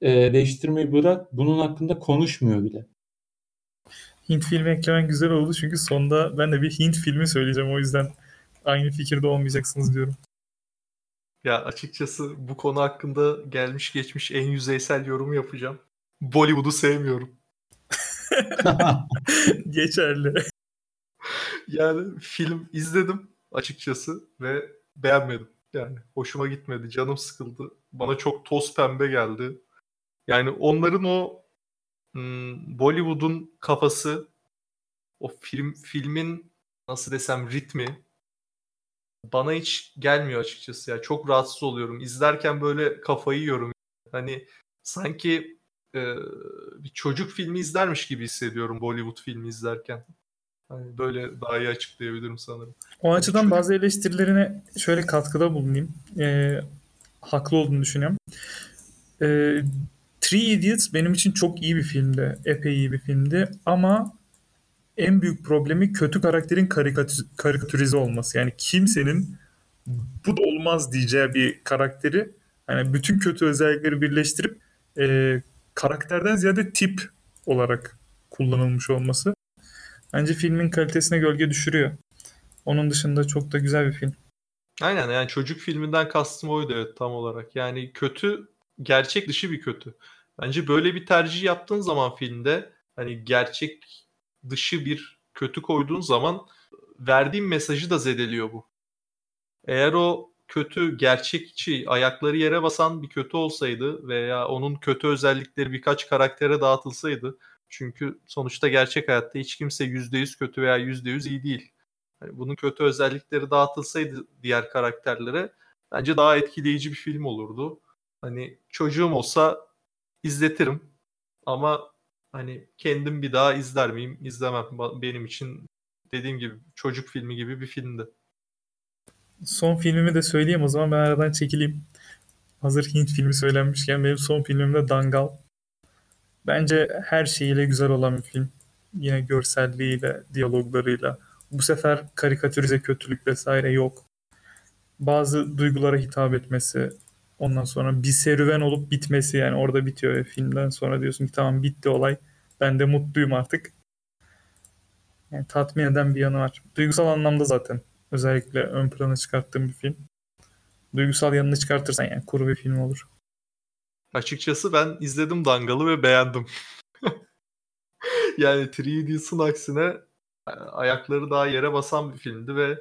e, değiştirmeyi bırak bunun hakkında konuşmuyor bile. Hint filmi eklemen güzel oldu çünkü sonda ben de bir Hint filmi söyleyeceğim o yüzden aynı fikirde olmayacaksınız diyorum. Ya açıkçası bu konu hakkında gelmiş geçmiş en yüzeysel yorumu yapacağım. Bollywood'u sevmiyorum. Geçerli. Yani film izledim açıkçası ve beğenmedim. Yani hoşuma gitmedi, canım sıkıldı. Bana çok toz pembe geldi. Yani onların o hmm, Bollywood'un kafası, o film filmin nasıl desem ritmi bana hiç gelmiyor açıkçası ya. Çok rahatsız oluyorum. İzlerken böyle kafayı yiyorum. Hani sanki e, bir çocuk filmi izlermiş gibi hissediyorum Bollywood filmi izlerken. Hani böyle daha iyi açıklayabilirim sanırım. O açıdan çocuk... bazı eleştirilerine şöyle katkıda bulunayım. E, haklı olduğunu düşünüyorum. E, Three Idiots benim için çok iyi bir filmdi. Epey iyi bir filmdi. Ama en büyük problemi kötü karakterin karikatür, karikatürize olması. Yani kimsenin bu da olmaz diyeceği bir karakteri yani bütün kötü özellikleri birleştirip e, karakterden ziyade tip olarak kullanılmış olması bence filmin kalitesine gölge düşürüyor. Onun dışında çok da güzel bir film. Aynen yani çocuk filminden kastım oydu evet tam olarak. Yani kötü gerçek dışı bir kötü. Bence böyle bir tercih yaptığın zaman filmde hani gerçek dışı bir kötü koyduğun zaman verdiğim mesajı da zedeliyor bu. Eğer o kötü gerçekçi ayakları yere basan bir kötü olsaydı veya onun kötü özellikleri birkaç karaktere dağıtılsaydı çünkü sonuçta gerçek hayatta hiç kimse %100 kötü veya %100 iyi değil. Yani bunun kötü özellikleri dağıtılsaydı diğer karakterlere bence daha etkileyici bir film olurdu. Hani çocuğum olsa izletirim ama hani kendim bir daha izler miyim? İzlemem. Benim için dediğim gibi çocuk filmi gibi bir filmdi. Son filmimi de söyleyeyim o zaman ben aradan çekileyim. Hazır Hint filmi söylenmişken benim son filmim de Dangal. Bence her şeyiyle güzel olan bir film. Yine görselliğiyle, diyaloglarıyla. Bu sefer karikatürize kötülük vesaire yok. Bazı duygulara hitap etmesi, ondan sonra bir serüven olup bitmesi yani orada bitiyor ve filmden sonra diyorsun ki tamam bitti olay. Ben de mutluyum artık. Yani tatmin eden bir yanı var. Duygusal anlamda zaten özellikle ön plana çıkarttığım bir film. Duygusal yanını çıkartırsan yani kuru bir film olur. Açıkçası ben izledim Dangal'ı ve beğendim. yani 3D's'ın aksine e, ayakları daha yere basan bir filmdi ve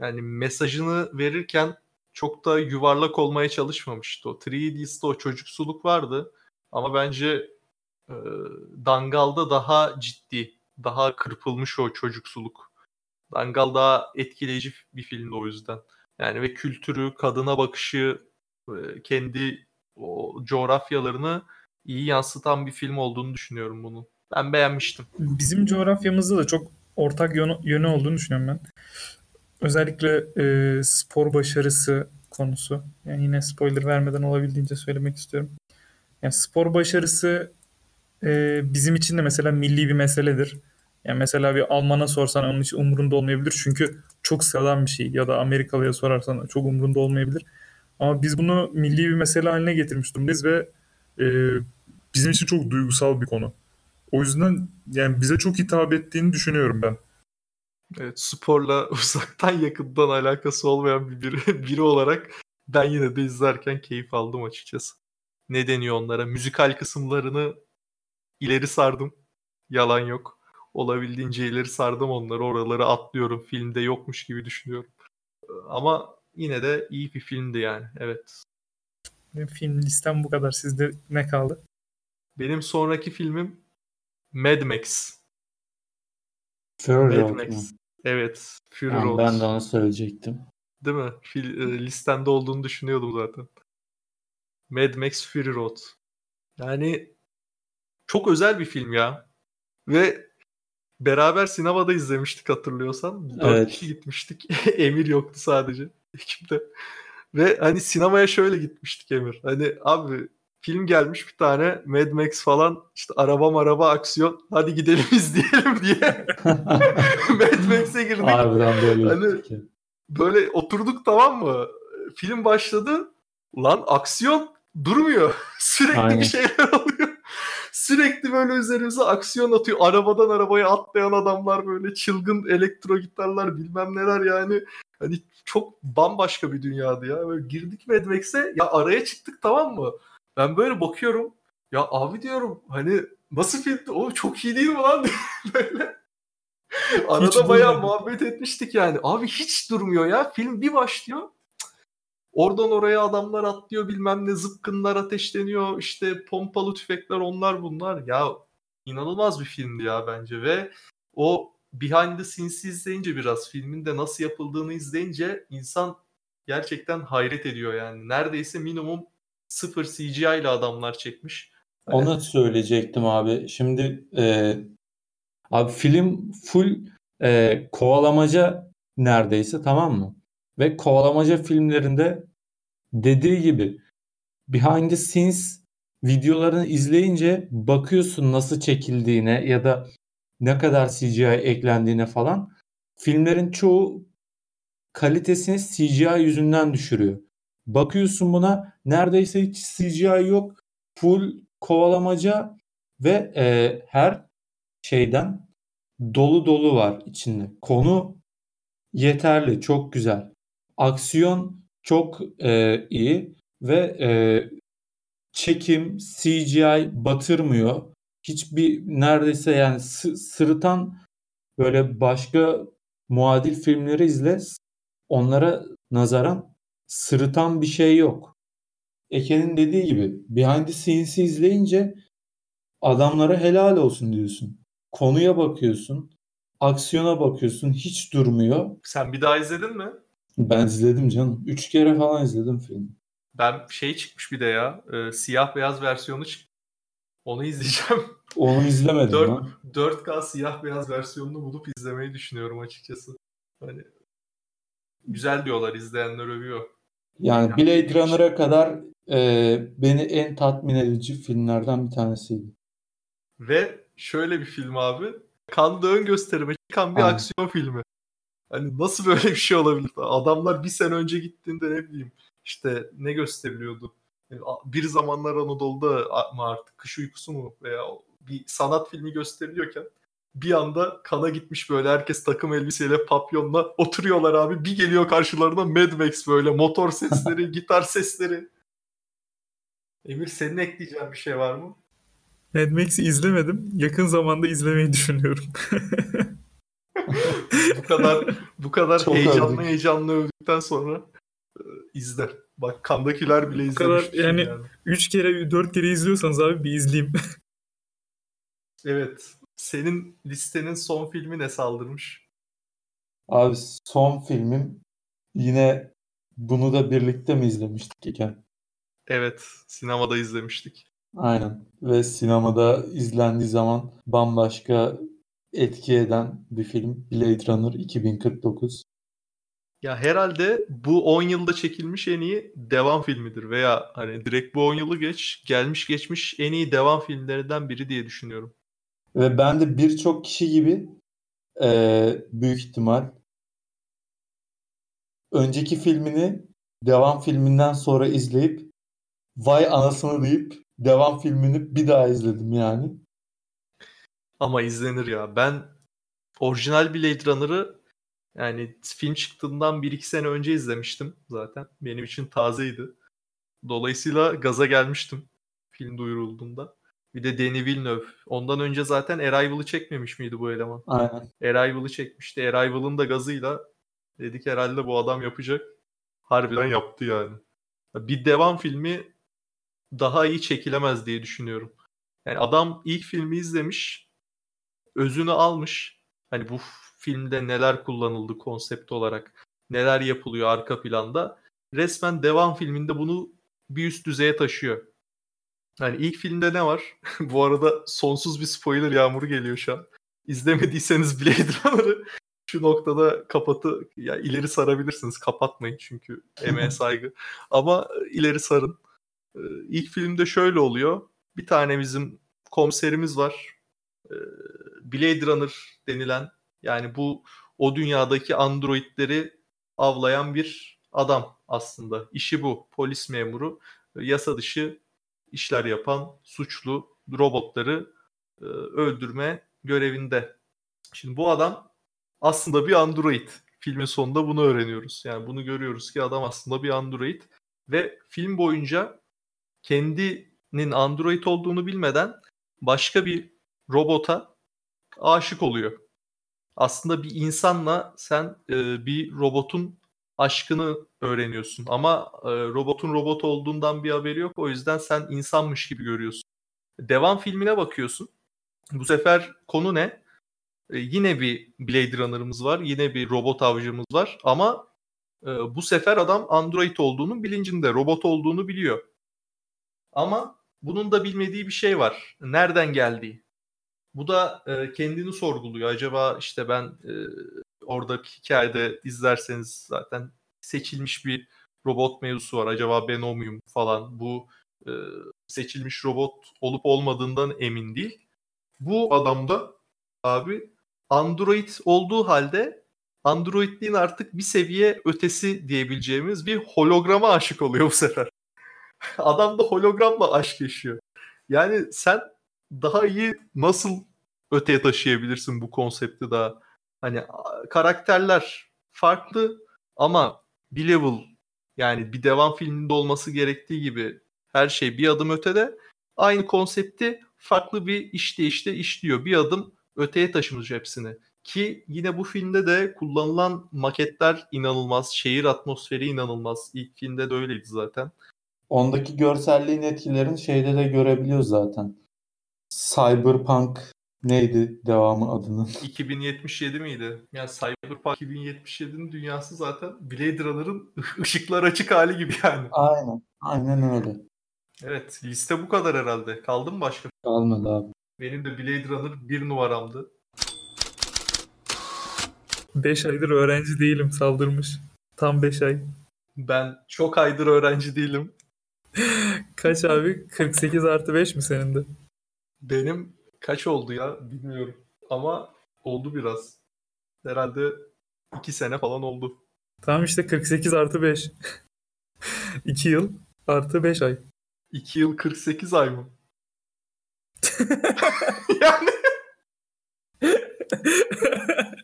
yani mesajını verirken çok da yuvarlak olmaya çalışmamıştı. O 3D's'te o çocuksuluk vardı ama bence e, Dangal'da daha ciddi, daha kırpılmış o çocuksuluk. Dangal daha etkileyici bir filmdi o yüzden. Yani ve kültürü, kadına bakışı, e, kendi o coğrafyalarını iyi yansıtan bir film olduğunu düşünüyorum bunun. Ben beğenmiştim. Bizim coğrafyamızda da çok ortak yönü, olduğunu düşünüyorum ben. Özellikle e, spor başarısı konusu. Yani yine spoiler vermeden olabildiğince söylemek istiyorum. Yani spor başarısı e, bizim için de mesela milli bir meseledir. Yani mesela bir Alman'a sorsan onun için umurunda olmayabilir. Çünkü çok sıradan bir şey. Ya da Amerikalıya sorarsan çok umurunda olmayabilir. Ama biz bunu milli bir mesele haline getirmiş durumdayız ve e, bizim için çok duygusal bir konu. O yüzden yani bize çok hitap ettiğini düşünüyorum ben. Evet, sporla uzaktan yakından alakası olmayan bir biri, biri olarak ben yine de izlerken keyif aldım açıkçası. Ne deniyor onlara? Müzikal kısımlarını ileri sardım. Yalan yok. Olabildiğince ileri sardım onları. Oraları atlıyorum. Filmde yokmuş gibi düşünüyorum. Ama yine de iyi bir filmdi yani. Evet. Benim film listem bu kadar. Sizde ne kaldı? Benim sonraki filmim Mad Max. Fury Mad Road Max. Mu? Evet. Fury yani Road. Ben de onu söyleyecektim. Değil mi? Fil, e, listende olduğunu düşünüyordum zaten. Mad Max Fury Road. Yani çok özel bir film ya. Ve beraber sinemada izlemiştik hatırlıyorsan. Dört evet. kişi gitmiştik. Emir yoktu sadece ekipte. Ve hani sinemaya şöyle gitmiştik Emir. Hani abi film gelmiş bir tane Mad Max falan işte araba araba aksiyon hadi gidelim izleyelim diye Mad Max'e girdik. Harbiden böyle. Hani böyle oturduk tamam mı? Film başladı. Lan aksiyon durmuyor. Sürekli Aynen. bir şeyler oluyor. Sürekli böyle üzerimize aksiyon atıyor. Arabadan arabaya atlayan adamlar böyle çılgın elektro gitarlar bilmem neler yani. Hani çok bambaşka bir dünyaydı ya. Böyle girdik Mad Max'e ya araya çıktık tamam mı? Ben böyle bakıyorum. Ya abi diyorum hani nasıl filmdi? O çok iyi değil mi lan? böyle. Arada bayağı muhabbet etmiştik yani. Abi hiç durmuyor ya. Film bir başlıyor. Oradan oraya adamlar atlıyor bilmem ne zıpkınlar ateşleniyor işte pompalı tüfekler onlar bunlar ya inanılmaz bir filmdi ya bence ve o behind the scenes'i izleyince biraz filmin de nasıl yapıldığını izleyince insan gerçekten hayret ediyor yani neredeyse minimum sıfır CGI ile adamlar çekmiş. Onu söyleyecektim abi. Şimdi e, abi film full e, kovalamaca neredeyse tamam mı? Ve kovalamaca filmlerinde dediği gibi behind the scenes videolarını izleyince bakıyorsun nasıl çekildiğine ya da ne kadar CGI eklendiğine falan. Filmlerin çoğu kalitesini CGI yüzünden düşürüyor. Bakıyorsun buna neredeyse hiç CGI yok. Full kovalamaca ve e, her şeyden dolu dolu var içinde. Konu yeterli, çok güzel. Aksiyon çok e, iyi ve e, çekim CGI batırmıyor. Hiçbir neredeyse yani sırıtan böyle başka muadil filmleri izle onlara nazaran sırıtan bir şey yok. Eke'nin dediği gibi behind the scenes'i izleyince adamlara helal olsun diyorsun. Konuya bakıyorsun. Aksiyona bakıyorsun. Hiç durmuyor. Sen bir daha izledin mi? Ben izledim canım. Üç kere falan izledim filmi. Ben şey çıkmış bir de ya. E, siyah beyaz versiyonu çık. Onu izleyeceğim. Onu izlemedim 4, ha. 4K siyah beyaz versiyonunu bulup izlemeyi düşünüyorum açıkçası. Hani güzel diyorlar izleyenler övüyor. Yani, yani Blade Runner'a kadar e, beni en tatmin edici filmlerden bir tanesiydi. Ve şöyle bir film abi. Kanlı ön gösterime çıkan bir Aynen. aksiyon filmi. Hani nasıl böyle bir şey olabilir? Adamlar bir sene önce gittiğinde ne bileyim işte ne gösteriliyordu? Bir zamanlar Anadolu'da mı artık kış uykusu mu veya bir sanat filmi gösteriliyorken bir anda kana gitmiş böyle herkes takım elbiseyle papyonla oturuyorlar abi. Bir geliyor karşılarına Mad Max böyle motor sesleri, gitar sesleri. Emir senin ekleyeceğin bir şey var mı? Mad Max'i izlemedim. Yakın zamanda izlemeyi düşünüyorum. bu kadar bu kadar Çok heyecanlı övdük. heyecanlı övdükten sonra e, izle. Bak kandakiler bile izlemiş. Kadar yani, yani 3 kere 4 kere izliyorsanız abi bir izleyeyim. evet. Senin listenin son filmi ne saldırmış? Abi son filmim yine bunu da birlikte mi izlemiştik iken? Evet, sinemada izlemiştik. Aynen. Ve sinemada izlendiği zaman bambaşka etki eden bir film Blade Runner 2049. Ya herhalde bu 10 yılda çekilmiş en iyi devam filmidir veya hani direkt bu 10 yılı geç gelmiş geçmiş en iyi devam filmlerinden biri diye düşünüyorum. Ve ben de birçok kişi gibi e, büyük ihtimal önceki filmini devam filminden sonra izleyip vay anasını deyip devam filmini bir daha izledim yani. Ama izlenir ya. Ben orijinal Blade Runner'ı yani film çıktığından 1-2 sene önce izlemiştim zaten. Benim için tazeydi. Dolayısıyla gaza gelmiştim film duyurulduğunda. Bir de Denis Villeneuve. Ondan önce zaten Arrival'ı çekmemiş miydi bu eleman? Aynen. Arrival'ı çekmişti. Arrival'ın da gazıyla dedik herhalde bu adam yapacak. Harbiden yaptı yani. Bir devam filmi daha iyi çekilemez diye düşünüyorum. Yani adam ilk filmi izlemiş, özünü almış. Hani bu filmde neler kullanıldı konsept olarak, neler yapılıyor arka planda. Resmen devam filminde bunu bir üst düzeye taşıyor. Yani ilk filmde ne var? bu arada sonsuz bir spoiler yağmuru geliyor şu an. İzlemediyseniz Blade Runner'ı şu noktada kapatı ya ileri sarabilirsiniz. Kapatmayın çünkü emeğe saygı. Ama ileri sarın. Ee, ilk filmde şöyle oluyor. Bir tane bizim komiserimiz var. Ee, Blade Runner denilen yani bu o dünyadaki androidleri avlayan bir adam aslında. İşi bu. Polis memuru. Yasa dışı işler yapan suçlu robotları e, öldürme görevinde. Şimdi bu adam aslında bir android. Filmin sonunda bunu öğreniyoruz. Yani bunu görüyoruz ki adam aslında bir android ve film boyunca kendinin Android olduğunu bilmeden başka bir robota aşık oluyor. Aslında bir insanla sen e, bir robotun aşkını öğreniyorsun ama e, robotun robot olduğundan bir haberi yok. O yüzden sen insanmış gibi görüyorsun. Devam filmine bakıyorsun. Bu sefer konu ne? E, yine bir Blade Runner'ımız var. Yine bir robot avcımız var ama e, bu sefer adam Android olduğunu bilincinde, robot olduğunu biliyor. Ama bunun da bilmediği bir şey var. Nereden geldiği. Bu da e, kendini sorguluyor. Acaba işte ben e, oradaki hikayede izlerseniz zaten seçilmiş bir robot mevzusu var. Acaba ben o muyum falan. Bu e, seçilmiş robot olup olmadığından emin değil. Bu adam da abi Android olduğu halde Androidliğin artık bir seviye ötesi diyebileceğimiz bir holograma aşık oluyor bu sefer. Adam da hologramla aşk yaşıyor. Yani sen daha iyi nasıl öteye taşıyabilirsin bu konsepti daha? Hani karakterler farklı ama bir level yani bir devam filminde olması gerektiği gibi her şey bir adım ötede aynı konsepti farklı bir işleyişte işliyor. Bir adım öteye taşımış hepsini. Ki yine bu filmde de kullanılan maketler inanılmaz. Şehir atmosferi inanılmaz. İlk filmde de öyleydi zaten. Ondaki görselliğin etkilerini şeyde de görebiliyoruz zaten. Cyberpunk neydi devamı adının? 2077 miydi? Yani Cyberpunk 2077'nin dünyası zaten Blade Runner'ın ışıklar açık hali gibi yani. Aynen. Aynen öyle. Evet liste bu kadar herhalde. Kaldı mı başka? Kalmadı abi. Benim de Blade Runner bir numaramdı. 5 aydır öğrenci değilim saldırmış. Tam 5 ay. Ben çok aydır öğrenci değilim. Kaç abi? 48 artı 5 mi senin de? Benim kaç oldu ya bilmiyorum. Ama oldu biraz. Herhalde 2 sene falan oldu. Tamam işte 48 artı 5. 2 yıl artı 5 ay. 2 yıl 48 ay mı? yani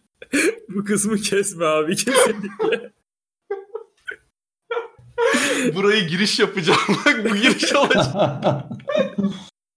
Bu kısmı kesme abi kesinlikle. burayı giriş yapacağım. Bak bu giriş olacak.